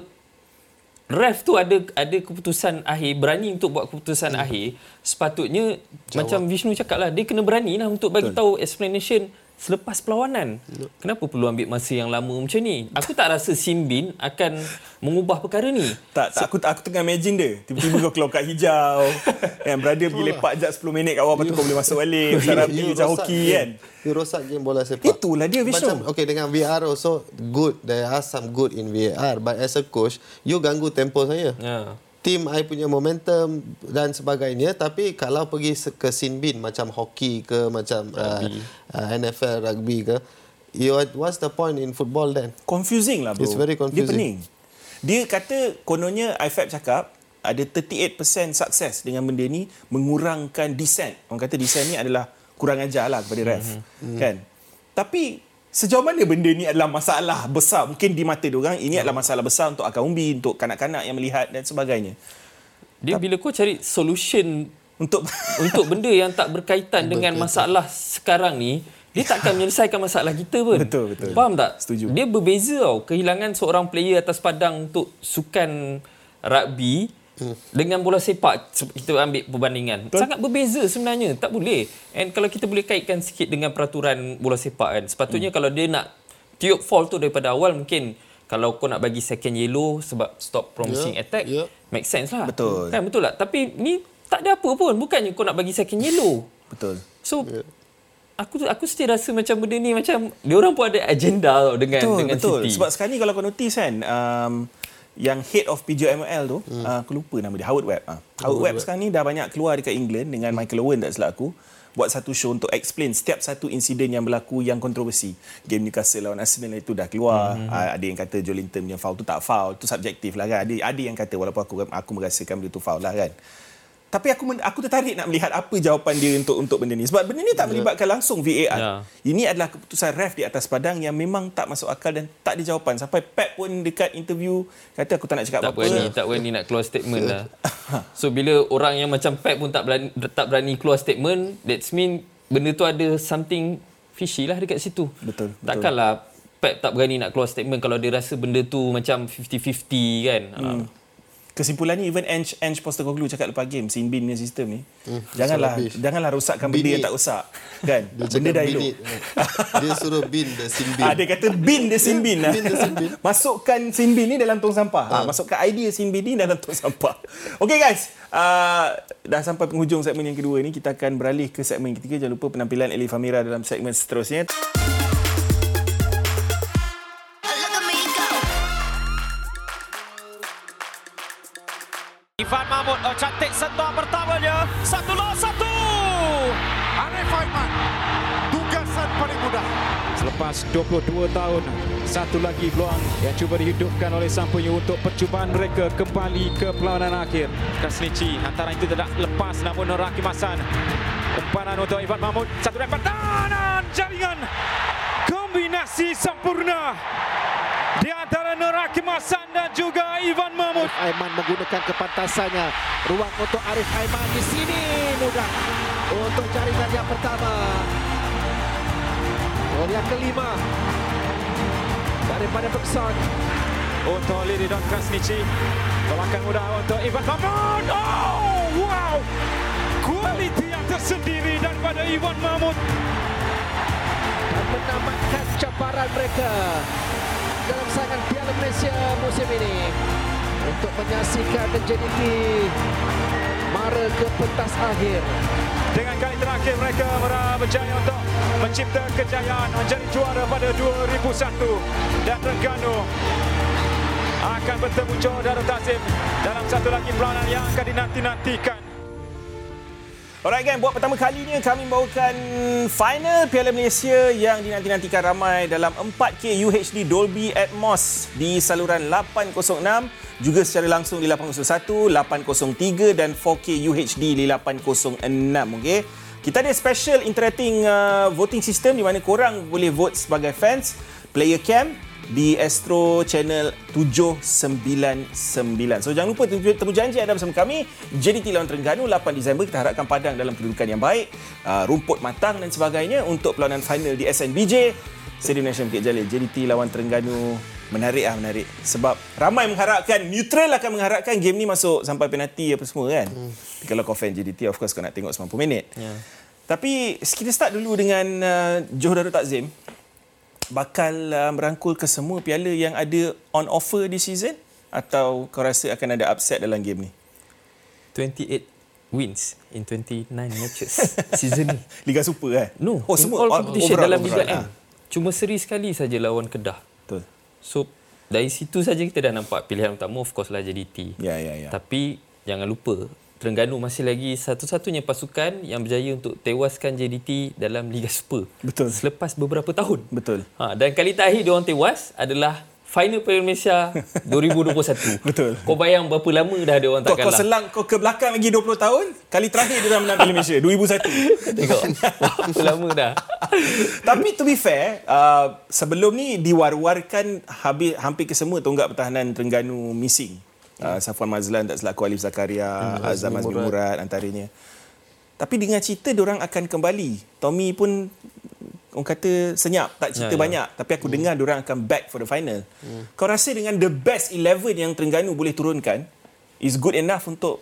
ref tu ada ada keputusan akhir, berani untuk buat keputusan hmm. akhir, sepatutnya Jawab. macam Vishnu cakap lah, dia kena berani lah untuk bagi tahu explanation selepas perlawanan. Kenapa perlu ambil masa yang lama macam ni? Aku tak rasa Simbin akan mengubah perkara ni. Tak, tak aku, aku tengah imagine dia. Tiba-tiba kau keluar kat hijau. yang brother pergi lepak jap 10 minit kat awal. Lepas tu kau boleh masuk balik. Rugby, You macam hoki game. kan. You rosak game bola sepak. Itulah dia, Vishnu. Macam, okay, dengan VAR also good. There are some good in VAR. But as a coach, you ganggu tempo saya. Ya. Team I punya momentum dan sebagainya. Tapi kalau pergi ke sin bin macam hoki ke, macam uh, uh, NFL, rugby ke, you, what's the point in football then? Confusing lah bro. It's very Dia confusing. pening. Dia kata kononnya IFAB cakap ada 38% sukses dengan benda ni mengurangkan dissent. Orang kata dissent ni adalah kurang ajar lah kepada ref. Mm-hmm. Kan? Tapi sejauh mana benda ni adalah masalah besar mungkin di mata diorang ini adalah masalah besar untuk akar umbi untuk kanak-kanak yang melihat dan sebagainya. Dia bila kau cari solution Untuk untuk benda yang tak berkaitan dengan masalah sekarang ni, dia tak akan menyelesaikan masalah kita pun. Betul, betul. Faham tak? Setuju. Dia berbeza tau. Kehilangan seorang player atas padang untuk sukan rugby hmm. dengan bola sepak kita ambil perbandingan. Betul. Sangat berbeza sebenarnya. Tak boleh. And kalau kita boleh kaitkan sikit dengan peraturan bola sepak kan. Sepatutnya hmm. kalau dia nak tiup foul tu daripada awal mungkin kalau kau nak bagi second yellow sebab stop promising Ya, attack ya. make sense lah. Betul. Kan betul tak? Tapi ni tak ada apa pun. Bukannya kau nak bagi second yellow. betul. So aku aku still rasa macam benda ni macam dia orang pun ada agenda tau dengan Betul, dengan betul. City. Sebab sekarang ni kalau kau notice kan, um, yang head of PJML tu, hmm. uh, aku lupa nama dia, Howard Webb. Uh. Howard Webb sekarang ni dah banyak keluar dekat England dengan Michael Owen tak silap aku buat satu show untuk explain setiap satu insiden yang berlaku yang kontroversi. Game Newcastle lawan Arsenal itu dah keluar. Hmm. Uh, ada yang kata Jolinton punya foul tu tak foul. Tu subjektif lah kan. Ada, ada yang kata walaupun aku aku merasakan benda tu foul lah kan. Tapi aku aku tertarik nak melihat apa jawapan dia untuk untuk benda ni sebab benda ni tak melibatkan langsung VAR. Ya. Ini adalah keputusan ref di atas padang yang memang tak masuk akal dan tak ada jawapan. Sampai Pep pun dekat interview kata aku tak nak cakap tak apa-apa. berani tak berani nak keluar statement lah. So bila orang yang macam Pep pun tak berani tak berani keluar statement, that's mean benda tu ada something fishy lah dekat situ. Betul, betul. Takkanlah Pep tak berani nak keluar statement kalau dia rasa benda tu macam 50-50 kan. Hmm. Kesimpulannya even Ange Ange Postecoglou cakap lepas game sin bin punya sistem ni. janganlah rubbish. janganlah rosakkan benda yang tak rosak. Kan? Dia benda dah it. Dia suruh bin the sin bin. Ah, dia kata bin dia sin bin lah. Bin dia sin bin. Masukkan sin bin ni dalam tong sampah. Ah. masukkan idea sin bin ni dalam tong sampah. Okay guys, uh, dah sampai penghujung segmen yang kedua ni. Kita akan beralih ke segmen ketiga. Jangan lupa penampilan Elif Amira dalam segmen seterusnya. Ivan Mahmud, oh cantik sentuhan pertamanya. Satu lawan satu. Arif Aiman, tugasan paling mudah. Selepas 22 tahun, satu lagi peluang yang cuba dihidupkan oleh Sang Penyu untuk percubaan mereka kembali ke perlawanan akhir. Krasnici antara itu tidak lepas namun Rakim Hasan. Umpanan untuk Ivan Mahmud, satu dapat kanan jaringan. Kombinasi sempurna di antara Nur Hakim Hasan dan juga Ivan Mahmud. Aiman menggunakan kepantasannya. Ruang untuk Arif Aiman di sini mudah untuk jaringan yang pertama. Gol yang kelima daripada Bekson. untuk Lidi dan Krasnici. Belakang mudah untuk Ivan Mahmud. Oh, wow. Kualiti yang tersendiri daripada Ivan Mahmud. dan menamatkan cabaran mereka dalam saingan Piala Malaysia musim ini untuk menyaksikan JDT mara ke pentas akhir. Dengan kali terakhir mereka berjaya untuk mencipta kejayaan menjadi juara pada 2001 dan Terengganu akan bertemu Johor Darul Takzim dalam satu lagi perlawanan yang akan dinanti-nantikan. Alright gang, buat pertama kalinya kami membawakan final Piala Malaysia yang dinanti-nantikan ramai dalam 4K UHD Dolby Atmos di saluran 806 juga secara langsung di 801, 803 dan 4K UHD di 806 okey. Kita ada special interacting uh, voting system di mana korang boleh vote sebagai fans player cam di Astro Channel 799. So jangan lupa temu, janji anda bersama kami JDT lawan Terengganu 8 Disember kita harapkan Padang dalam kedudukan yang baik, uh, rumput matang dan sebagainya untuk perlawanan final di SNBJ Stadium Nasional Bukit Jalil. JDT lawan Terengganu menarik ah menarik sebab ramai mengharapkan neutral akan mengharapkan game ni masuk sampai penalti apa semua kan. Hmm. Kalau kau fan JDT of course kau nak tengok 90 minit. Ya. Tapi kita start dulu dengan uh, Johor Darul Takzim bakal uh, merangkul ke semua piala yang ada on offer di season atau kau rasa akan ada upset dalam game ni? 28 wins in 29 matches season ni. Liga Super kan? No, oh in semua all all- competition overall, dalam overall. Liga M. Ah, Cuma seri sekali saja lawan Kedah. Betul. So dari situ saja kita dah nampak pilihan utama of course lah JDT. Ya ya ya. Tapi jangan lupa Terengganu masih lagi satu-satunya pasukan yang berjaya untuk tewaskan JDT dalam Liga Super. Betul. Selepas beberapa tahun. Betul. Ha, dan kali terakhir dia orang tewas adalah final Piala Malaysia 2021. Betul. Kau bayang berapa lama dah dia orang Kau, tak kau kalah. selang kau ke belakang lagi 20 tahun, kali terakhir dia dah menang Piala Malaysia 2001. Tengok. berapa lama dah. Tapi to be fair, uh, sebelum ni diwar-warkan habis hampir ke semua tonggak pertahanan Terengganu missing. Uh, Safwan Mazlan tak selaku Alif Zakaria, hmm, Azam Azmi Murad antaranya. Tapi dengan cerita orang akan kembali. Tommy pun orang kata senyap, tak cerita Ya, ya, ya. banyak. Tapi aku dengar orang akan back for the final. Hmm. Kau rasa dengan the best 11 yang Terengganu boleh turunkan is good enough untuk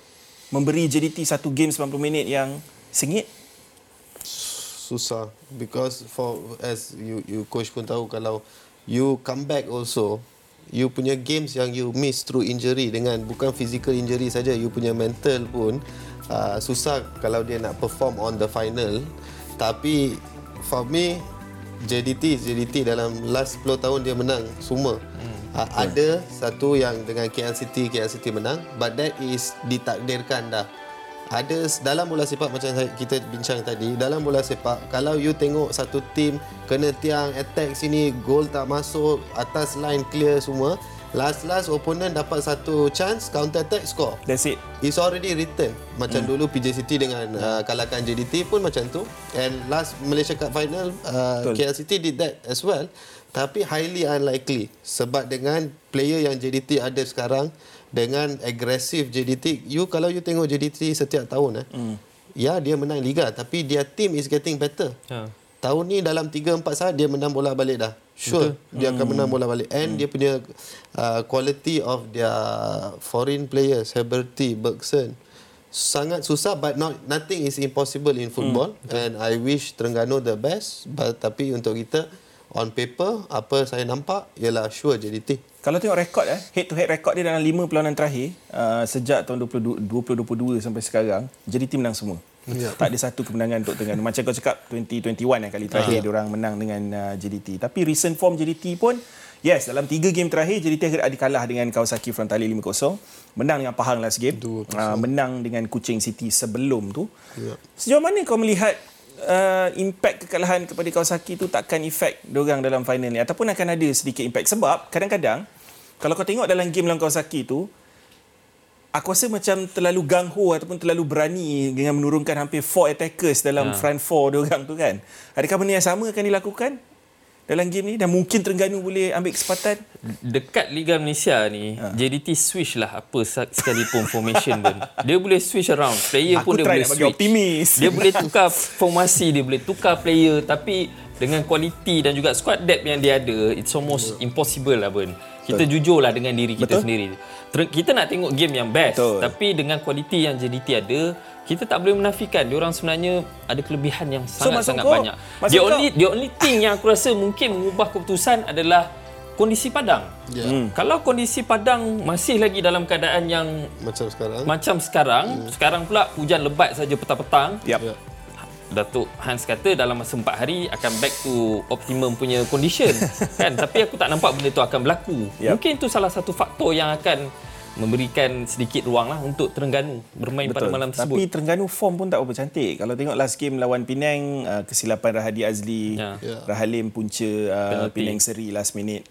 memberi JDT satu game 90 minit yang sengit? susah because for as you you coach pun tahu kalau you come back also you punya games yang you miss through injury dengan bukan physical injury saja you punya mental pun uh, susah kalau dia nak perform on the final. Tapi for me JDT JDT dalam last 10 tahun dia menang semua. Hmm. uh, ada satu yang dengan KL City KL City menang but that is ditakdirkan dah ada dalam bola sepak macam kita bincang tadi dalam bola sepak kalau you tengok satu tim kena tiang attack sini gol tak masuk atas line clear semua Last-last opponent dapat satu chance counter attack score. That's it. It's already written. Macam hmm. dulu PJ City dengan uh, kalahkan JDT pun macam tu. And last Malaysia Cup final uh, Betul. KL City did that as well. Tapi highly unlikely sebab dengan player yang JDT ada sekarang dengan agresif JDT, you kalau you tengok JDT setiap tahun eh. Hmm. Ya dia menang liga tapi dia team is getting better. Ha. Tahun ni dalam 3 4 saat dia menang bola balik dah. Sure Betul. dia akan menang bola balik and hmm. dia punya uh, quality of their foreign players Heberty, Bergson sangat susah but not nothing is impossible in football hmm. and I wish Terengganu the best but tapi untuk kita on paper apa saya nampak ialah sure JDT. Kalau tengok rekod eh, head to head rekod dia dalam 5 perlawanan terakhir uh, sejak tahun 20, 2022 sampai sekarang, JDT menang semua. Ya. Tak ada satu kemenangan untuk Terengganu. Macam kau cakap 2021 yang kali terakhir Ya. orang menang dengan uh, JDT. Tapi recent form JDT pun yes, dalam 3 game terakhir JDT ada kalah dengan Kawasaki Frontale 5-0. Menang dengan Pahang last game. 2-0. Uh, menang dengan Kuching City sebelum tu. Ya. Sejauh mana kau melihat uh, impact kekalahan kepada Kawasaki tu takkan efek diorang dalam final ni ataupun akan ada sedikit impact sebab kadang-kadang kalau kau tengok dalam game lawan Kawasaki tu aku rasa macam terlalu gang ho ataupun terlalu berani dengan menurunkan hampir 4 attackers dalam Ha. front 4 diorang tu kan adakah benda yang sama akan dilakukan dalam game ni dan mungkin Terengganu boleh ambil kesempatan Dekat Liga Malaysia ni, ha. JDT switch lah apa sekalipun formation pun. Dia boleh switch around. Player Aku pun dia boleh switch. optimis. Dia boleh tukar formasi, dia boleh tukar player tapi dengan kualiti dan juga squad depth yang dia ada, it's almost impossible lah pun. Kita jujur lah dengan diri kita Betul. sendiri. Ter- kita nak tengok game yang best Betul. tapi dengan kualiti yang JDT ada, kita tak boleh menafikan dia orang sebenarnya ada kelebihan yang So, sangat-sangat maksud kau- banyak. maksud The kau- only the only thing yang aku rasa mungkin mengubah keputusan adalah kondisi padang. Ya. Hmm. Kalau kondisi padang masih lagi dalam keadaan yang Macam sekarang. macam sekarang, Hmm. sekarang pula hujan lebat saja petang-petang. yep. Ya. Datuk Hans kata dalam masa 4 hari akan back to optimum punya condition kan tapi aku tak nampak benda tu akan berlaku. Yep. Mungkin itu salah satu faktor yang akan memberikan sedikit ruang lah untuk Terengganu bermain pada malam Tapi tersebut. Terengganu form pun tak berapa cantik. Kalau tengok last game lawan Penang, uh, kesilapan Rahadi Azli, Ya. Ya. Rahalim punca uh, Penalty. Penang Seri last minute.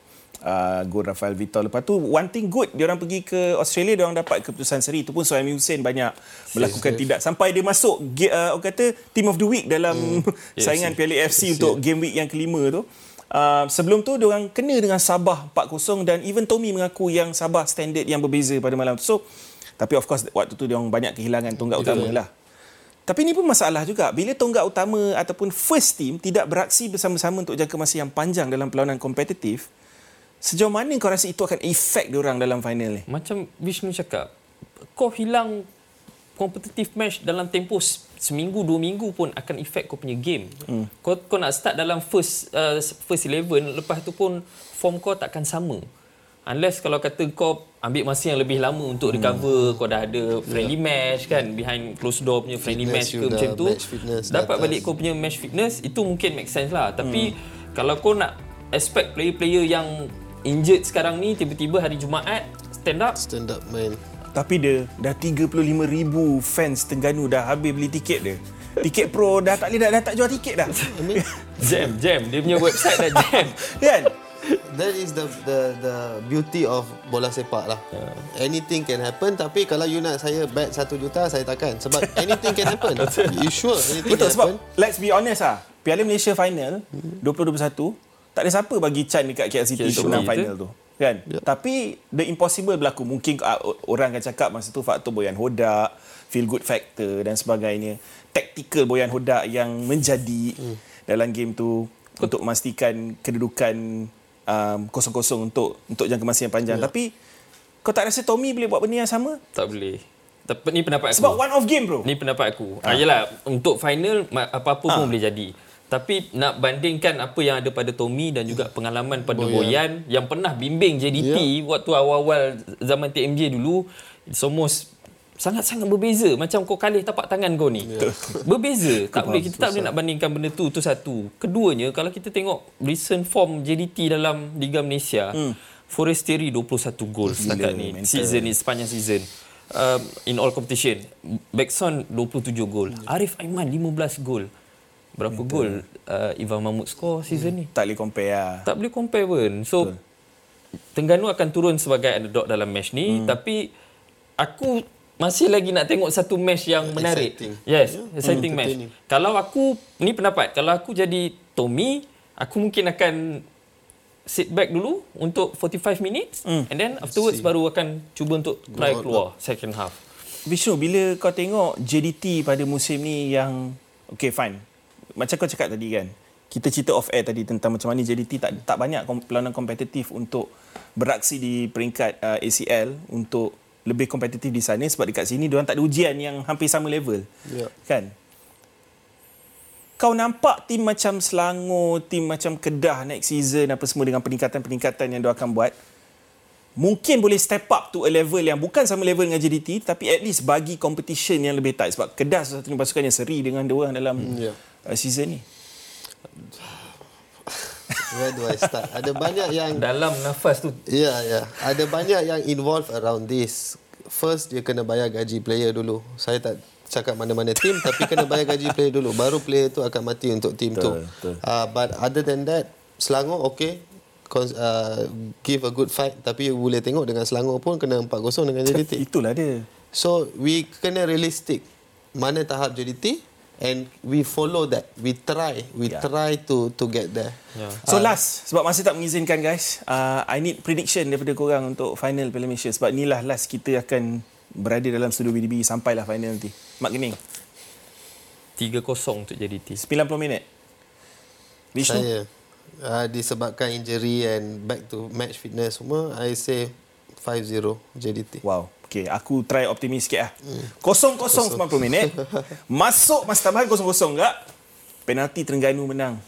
Uh, gol Rafael Vitor. Lepas tu one thing good dia orang pergi ke Australia dia orang dapat keputusan seri itu pun Suhaimi Hussein banyak melakukan tidak sampai dia masuk uh, orang kata team of the week dalam Yes. saingan Piala AFC untuk game week yang kelima tu. Uh, sebelum tu dia orang kena dengan Sabah 4-0 dan even Tommy mengaku yang Sabah standard yang berbeza pada malam tu. So tapi of course waktu tu dia orang banyak kehilangan tonggak utama lah. Tapi ini pun masalah juga. Bila tonggak utama ataupun first team tidak beraksi bersama-sama untuk jangka masa yang panjang dalam perlawanan kompetitif, sejauh mana kau rasa itu akan efek diorang dalam final ni? Macam Vishnu cakap, kau hilang competitive match dalam tempoh se- seminggu dua minggu pun akan efek kau punya game. Hmm. Kau kau nak start dalam first uh, first 11 lepas tu pun form kau takkan sama. Unless kalau kata kau ambil masa yang lebih lama untuk recover, kau dah ada friendly match kan behind closed door punya friendly Fitness match ke macam tu. match fitness Dapat balik kau punya match fitness itu mungkin make sense lah. Tapi kalau kau nak expect player-player yang injured sekarang ni tiba-tiba hari Jumaat stand up Stand up main. Tapi dia dah 35,000 fans Tengganu dah habis beli tiket dia. Tiket pro dah tak boleh dah, dah tak jual tiket dah. Jam, jam. Dia punya website dah jam. kan? That is the the the beauty of bola sepak lah. Anything can happen tapi kalau you nak saya bet 1 juta saya takkan sebab anything can happen. you sure anything Betul can sebab happen? let's be honest ah. Piala Malaysia final 2021 tak ada siapa bagi Chan dekat KL City untuk menang final tu. Kan? Ya. Tapi the impossible berlaku. Mungkin ah, orang akan cakap masa tu faktor Boyan Hodak, feel good factor dan sebagainya. Tactical Boyan Hodak yang menjadi Hmm. dalam game tu untuk memastikan kedudukan um, kosong-kosong untuk untuk jangka masa yang panjang. Ya. Tapi kau tak rasa Tommy boleh buat benda yang sama? Tak boleh. Tapi ni pendapat aku. Sebab one off game bro. Ni pendapat aku. Ah. Yalah, untuk final apa-apa pun boleh jadi. Tapi nak bandingkan apa yang ada pada Tommy dan juga pengalaman pada Boyan. Boyan, yang pernah bimbing JDT waktu awal-awal zaman TMJ dulu, it's almost sangat-sangat berbeza. Macam kau kalih tapak tangan kau ni. Berbeza. Tak boleh kita tak boleh nak bandingkan benda tu tu satu. Keduanya kalau kita tengok recent form JDT dalam Liga Malaysia, hmm. Forestieri 21 gol setakat ni mental. season ni sepanjang season. Um, in all competition. Bekson 27 gol. Arif Aiman 15 gol. Berapa gol uh, Ivan Mahmud score season ni? Tak boleh compare lah. Tak boleh compare pun. So Terengganu akan turun sebagai underdog dalam match ni hmm. tapi aku masih lagi nak tengok satu match yang menarik. Exciting. Yes, Yeah. exciting Hmm, match. Kalau aku ni pendapat, kalau aku jadi Tommy, aku mungkin akan sit back dulu untuk 45 minutes Hmm. and then afterwards baru akan cuba untuk try keluar second half. Vishnu, bila kau tengok JDT pada musim ni yang... Okay, fine. Macam kau cakap tadi kan, kita cerita off air tadi tentang macam mana JDT tak tak banyak kom- perlawanan kompetitif untuk beraksi di peringkat uh, ACL untuk lebih kompetitif di sana sebab dekat sini diorang tak ada ujian yang hampir sama level. Ya. Kan? Kau nampak tim macam Selangor, tim macam Kedah next season apa semua dengan peningkatan-peningkatan yang dia akan buat mungkin boleh step up to a level yang bukan sama level dengan JDT tapi at least bagi competition yang lebih tight sebab Kedah satu-satunya pasukan yang seri dengan dia orang dalam Ya. uh, season ni. Where do I start? Ada banyak yang Dalam nafas tu Ya, yeah, ya. Yeah. Ada banyak yang involved around this. First, dia kena bayar gaji player dulu. Saya tak cakap mana-mana tim tapi kena bayar gaji player dulu. Baru player tu akan mati untuk tim tu. betul. Uh, but other than that, Selangor okay. Uh, give a good fight tapi you boleh tengok dengan Selangor pun kena 4-0 dengan JDT. Itulah dia. So we kena realistic. Mana tahap JDT and we follow that. We try, we Yeah. try to to get there. Ya. So last sebab masa tak mengizinkan guys, uh, I need prediction daripada korang untuk final Piala Malaysia sebab inilah last kita akan berada dalam studio BDB sampailah final nanti. Mak Gening, 3-0 untuk JDT. 90 minit. Vishnu, Saya uh, disebabkan injury and back to match fitness semua, I say 5-0 JDT. Wow. Okay, aku try optimis sikit lah. Kosong-kosong 90 minit. Masuk masa tambahan kosong-kosong enggak. Penalti Terengganu menang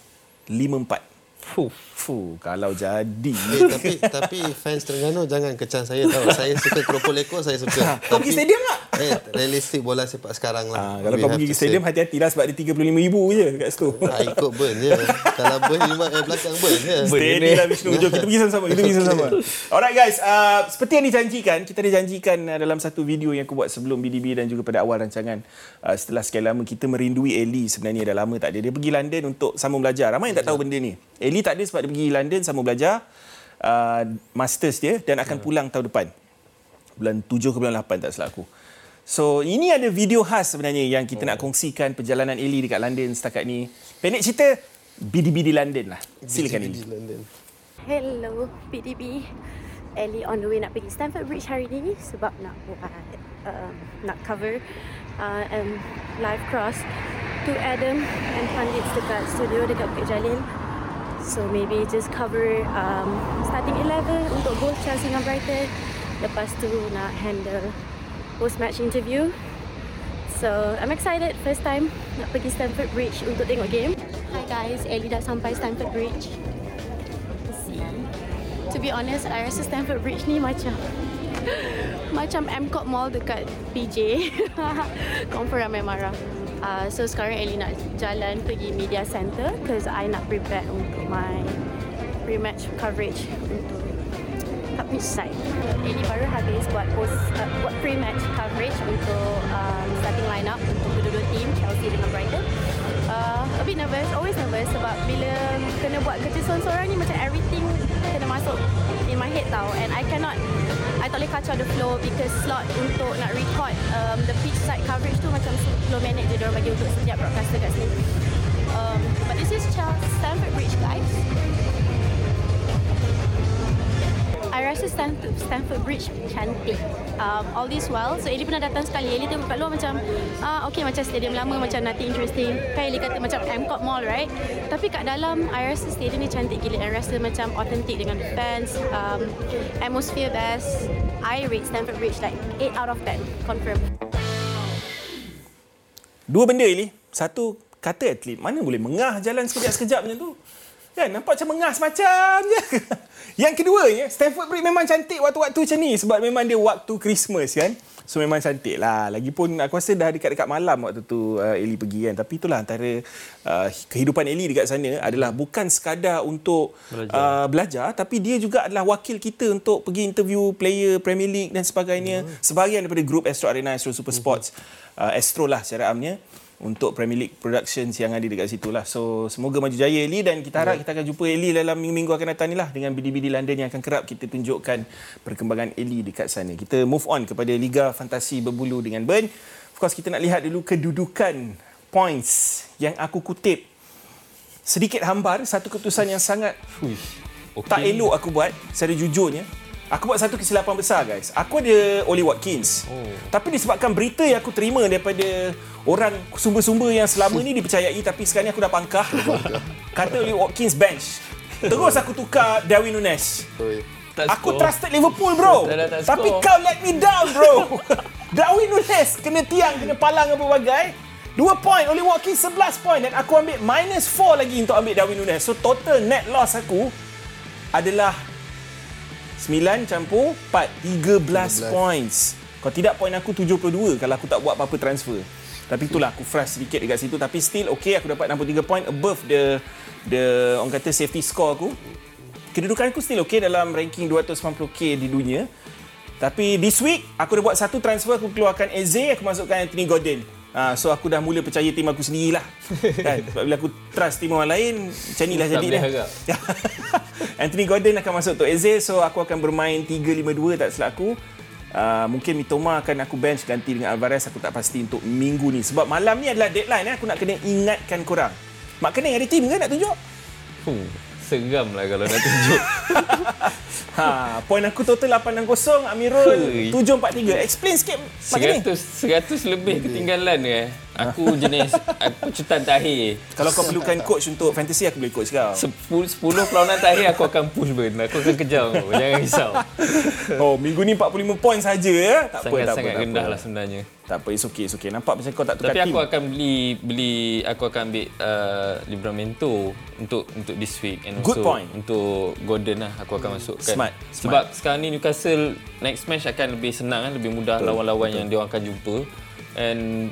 5-4. Fuh. Fuh, kalau jadi. Eh, tapi tapi fans Terengganu jangan kecam saya tahu. Saya suka keropok lekor saya suka. Kau pergi stadium tak? Eh, realistik bola sepak sekarang lah. Ah, kalau kau pergi stadium say. hati-hatilah sebab dia 35,000 je kat situ. Ah, ikut burn je. Kalau burn lima eh, belakang burn je. Steady lah Vishnu. Jom kita pergi sama-sama. Kita pergi sama-sama. Alright guys. Uh, seperti yang dijanjikan, kita ada janjikan uh, dalam satu video yang aku buat sebelum BDB dan juga pada awal rancangan. Uh, setelah sekian lama kita merindui Ellie sebenarnya dah lama tak ada. Dia pergi London untuk sambung belajar. Ramai yang tak tahu benda ni. Ellie tak ada sebab dia pergi London sambung belajar. Uh, masters dia dan akan pulang tahun depan. Bulan 7 ke bulan 8 tak salah aku. So ini ada video khas sebenarnya yang kita nak kongsikan perjalanan Ellie dekat London setakat ni. Pendek cerita BDB di London lah. Silakan. Di London. Hello, PDB. Ellie on the way nak pergi Stamford Bridge hari ni sebab nak buat uh, nak cover uh, um, live cross to Adam and Pandits dekat studio dekat Bukit Jalil. So maybe just cover um, starting 11 untuk both Chelsea dengan Brighton. Lepas tu nak handle post-match interview. So I'm excited first time nak pergi Stamford Bridge untuk tengok game. Hi guys, Ellie dah sampai Stamford Bridge. see. To be honest, I rasa Stamford Bridge ni macam macam MCOT Mall dekat PJ. Confirm ramai marah. Uh, so sekarang Ellie nak jalan pergi media center because I nak prepare untuk my pre-match coverage untuk which side. Ellie baru habis buat post uh, buat pre-match coverage untuk um, starting lineup untuk kedua-dua team Chelsea dengan Brighton. Uh, a bit nervous, always nervous sebab bila kena buat kerja seorang-seorang ni macam everything kena masuk in my head tau and I cannot I tak boleh kacau the flow because slot untuk nak record um, the pitch side coverage tu macam 10 minit je diorang bagi untuk setiap broadcaster kat sini. Um, but this is Chelsea Stamford Bridge guys. Rasa Stanford, Stanford Bridge cantik. Um, all this while, so Ellie pernah datang sekali. Ellie tengok kat luar macam, ah okay macam stadium lama, macam nothing interesting. Kan Ellie kata macam MCOT Mall, right? Tapi kat dalam, I rasa stadium ni cantik gila. I rasa macam authentic dengan fans. Um, atmosphere best. I rate Stanford Bridge like 8 out of 10. Confirm. Dua benda Eli. Satu, kata atlet mana boleh mengah jalan sekejap-sekejap macam tu. Kan, nampak macam mengah semacam je. Yang keduanya, Stanford Bridge memang cantik waktu-waktu macam ni. Sebab memang dia waktu Christmas kan. So memang cantik lah. Lagipun aku rasa dah dekat-dekat malam waktu tu uh, Eli pergi kan. Tapi itulah antara uh, kehidupan Eli dekat sana adalah bukan sekadar untuk belajar. Uh, belajar. Tapi dia juga adalah wakil kita untuk pergi interview player Premier League dan sebagainya. Sebahagian daripada grup Astro Arena, Astro Super Sports. Uh, Astro lah secara amnya. Untuk Premier League Productions yang ada dekat situ lah. So semoga maju jaya Eli dan kita harap kita akan jumpa Eli dalam minggu-minggu akan datang ni lah dengan BD-BD London yang akan kerap kita tunjukkan perkembangan Eli dekat sana. Kita move on kepada Liga Fantasi Berbulu dengan Burn. Of course kita nak lihat dulu kedudukan points yang aku kutip sedikit hambar satu keputusan yang sangat Okay. tak elok aku buat secara jujurnya. Aku buat satu kesilapan besar guys. Aku ada Oli Watkins. Oh. Tapi disebabkan berita yang aku terima daripada orang sumber-sumber yang selama ni dipercayai tapi sekarang ni aku dah pangkah. Kata Oli Watkins bench. Terus aku tukar Darwin Nunes. Oi. Tak Aku score. trusted Liverpool bro. Tak ada, tak Tapi score. kau let me down bro. Darwin Nunes kena tiang, kena palang apa bagai. Dua point, Oli Watkins 11 point dan aku ambil minus 4 lagi untuk ambil Darwin Nunes. So total net loss aku adalah 9 campur 4, 13 points. Kalau tidak point aku 72 kalau aku tak buat apa-apa transfer. Tapi itulah aku frust sedikit dekat situ tapi still okay aku dapat 63 point above the the orang kata safety score aku. Kedudukan aku still okay dalam ranking 290k di dunia. Tapi this week aku dah buat satu transfer aku keluarkan Eze aku masukkan Anthony Gordon. Ha, so aku dah mula percaya tim aku sendirilah. kan? Sebab bila aku trust tim orang lain macam inilah jadi dah. Anthony Gordon akan masuk untuk Eze so aku akan bermain 3-5-2 tak silap aku. Uh, mungkin Mitoma akan aku bench ganti dengan Alvarez aku tak pasti untuk minggu ni sebab malam ni adalah deadline eh. aku nak kena ingatkan korang Mak Kening ada tim ke nak tunjuk? Huh, seram lah kalau nak tunjuk. Ha, point aku total 860 Amirul Hui. 743 explain sikit Mak Kening 100 100 lebih ketinggalan eh. Aku jenis aku pecutan terakhir. Kalau kau perlukan coach untuk fantasy aku boleh coach kau. 10 10 perlawanan terakhir aku akan push burn. Aku akan kejar kau. Jangan risau. Oh, minggu ni 45 point saja ya. Tak apa, tak apa. Sangat-sangat tak rendah apa. lah sebenarnya. Tak apa, it's okay, it's okay. Nampak macam kau tak tukar Tapi aku akan beli beli aku akan ambil uh, Livramento untuk untuk this week and Good also point. untuk Gordon lah aku akan masukkan. Smart, Sebab sekarang ni Newcastle next match akan lebih senang kan, lebih mudah lawan-lawan yang dia orang akan jumpa. And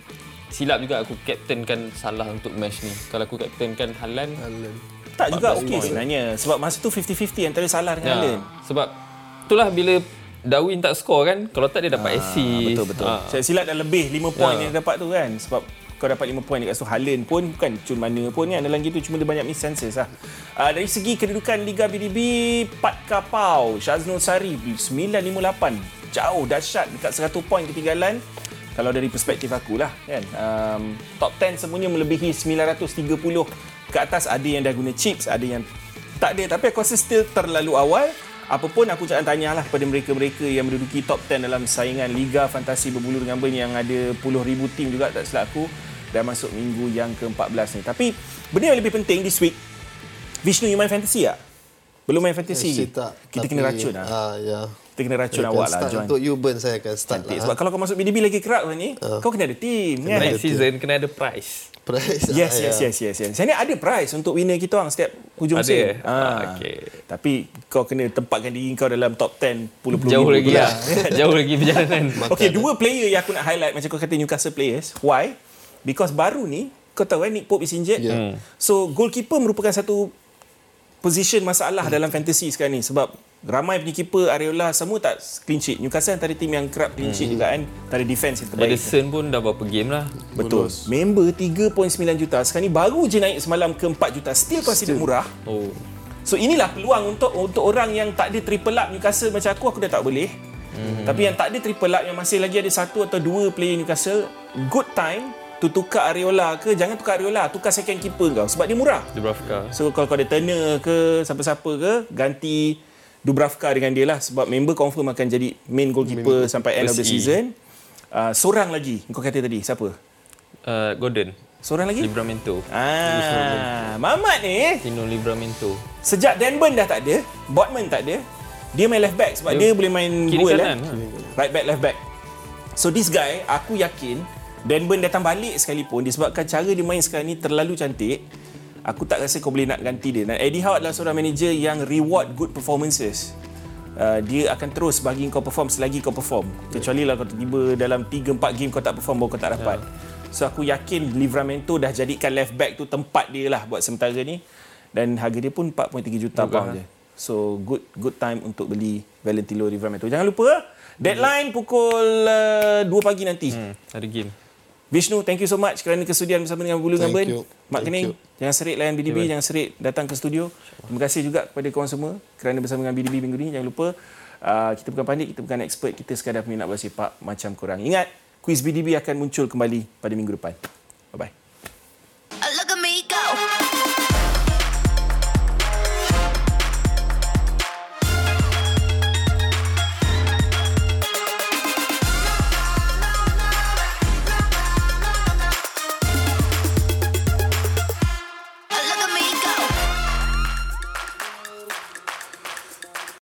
silap juga aku captainkan salah untuk match ni. Kalau aku captainkan Haaland, Alan. tak juga 14 okey sebenarnya. Sebab masa tu 50-50 antara Salah dengan Allen. Sebab itulah bila Darwin tak score kan, kalau tak dia dapat assist. Betul betul. Ah. Saya silap dah lebih 5 point Ya. yang dia dapat tu kan. Sebab kau dapat 5 point dekat situ Haaland pun bukan cun mana pun kan dalam gitu cuma dia banyak miss chances lah. Uh, dari segi kedudukan Liga BDB Pat Kapau Syaznul Sari 958 jauh dahsyat dekat 100 point ketinggalan kalau dari perspektif aku lah kan um, top 10 semuanya melebihi 930 ke atas ada yang dah guna chips ada yang tak ada tapi aku rasa still terlalu awal Apapun aku jangan tanyalah kepada mereka-mereka yang menduduki top 10 dalam saingan Liga Fantasi Berbulu dengan Burn yang ada puluh ribu tim juga tak silap aku dah masuk minggu yang ke-14 ni. Tapi benda yang lebih penting this week Vishnu you main fantasy tak? Belum main fantasy? Actually tak. Kita Tapi, kena racun lah. Ah, ya. Kita kena racun awak lah John. Untuk you burn saya akan start Cantik. lah. Sebab kalau kau masuk BDB lagi kerap ni, kau kena ada tim kan? Next season kena ada prize. Price. Yes, ah, yes, ya. yes, yes, yes. Saya ni ada prize untuk winner kita orang setiap hujung Ada, musim. eh? Ah, okey. Tapi kau kena tempatkan diri kau dalam top 10 puluh-puluh Jauh lagi pula. lah. Jauh lagi perjalanan. Okay, dua player yang aku nak highlight macam kau kata Newcastle players. Why? Because baru ni, kau tahu kan Nick Pope is injured. Yeah. Hmm. So, goalkeeper merupakan satu position masalah dalam fantasy sekarang ni. Sebab ramai punya keeper, Areola, semua tak clean sheet. Newcastle antara tim yang kerap clean sheet juga kan. Antara defense yang terbaik. Edison pun dah berapa game lah. Betul. Member 3.9 juta. Sekarang ni baru je naik semalam ke 4 juta. Still consider murah. Oh. So inilah peluang untuk untuk orang yang tak ada triple up Newcastle macam aku aku dah tak boleh. Mm-hmm. Tapi yang tak ada triple up yang masih lagi ada satu atau dua player Newcastle, good time to tukar Areola ke jangan tukar Areola, tukar second keeper kau sebab dia murah. Dubravka. So kalau kau ada Turner ke siapa-siapa ke ganti Dubravka dengan dia lah sebab member confirm akan jadi main goalkeeper sampai end of the season. Uh, seorang lagi kau kata tadi siapa? Uh, Gordon. Seorang lagi? Livramento. Ah, Mamat ni Tino Livramento. Sejak Dan Burn dah tak ada, Botman tak ada, dia main left back sebab dia, Dia boleh main kiri dual kanan kan. lah. Right back, left back. So this guy, aku yakin Dan Burn datang balik sekalipun disebabkan cara dia main sekarang ni terlalu cantik. Aku tak rasa kau boleh nak ganti dia. Dan Eddie Howe adalah seorang manager yang reward good performances. Uh, dia akan terus bagi kau perform selagi kau perform. Kecuali lah kau tiba dalam 3-4 game kau tak perform baru kau tak dapat. So aku yakin Livramento dah jadikan left back tu tempat dia lah buat sementara ni. Dan harga dia pun 4.3 juta pound je. So good good time untuk beli Valentino Livramento. Jangan lupa deadline pukul uh, 2 pagi nanti. Hmm, ada game. Vishnu, thank you so much kerana kesudian bersama dengan Bulu dengan Ben. Mak Kening, jangan serik layan BDB, yeah, jangan serik datang ke studio. Terima kasih juga kepada korang semua kerana bersama dengan BDB minggu ini. Jangan lupa, uh, kita bukan pandit, kita bukan expert, kita sekadar peminat bola sepak macam korang. Ingat, kuis BDB akan muncul kembali pada minggu depan. Bye-bye. Look at me go.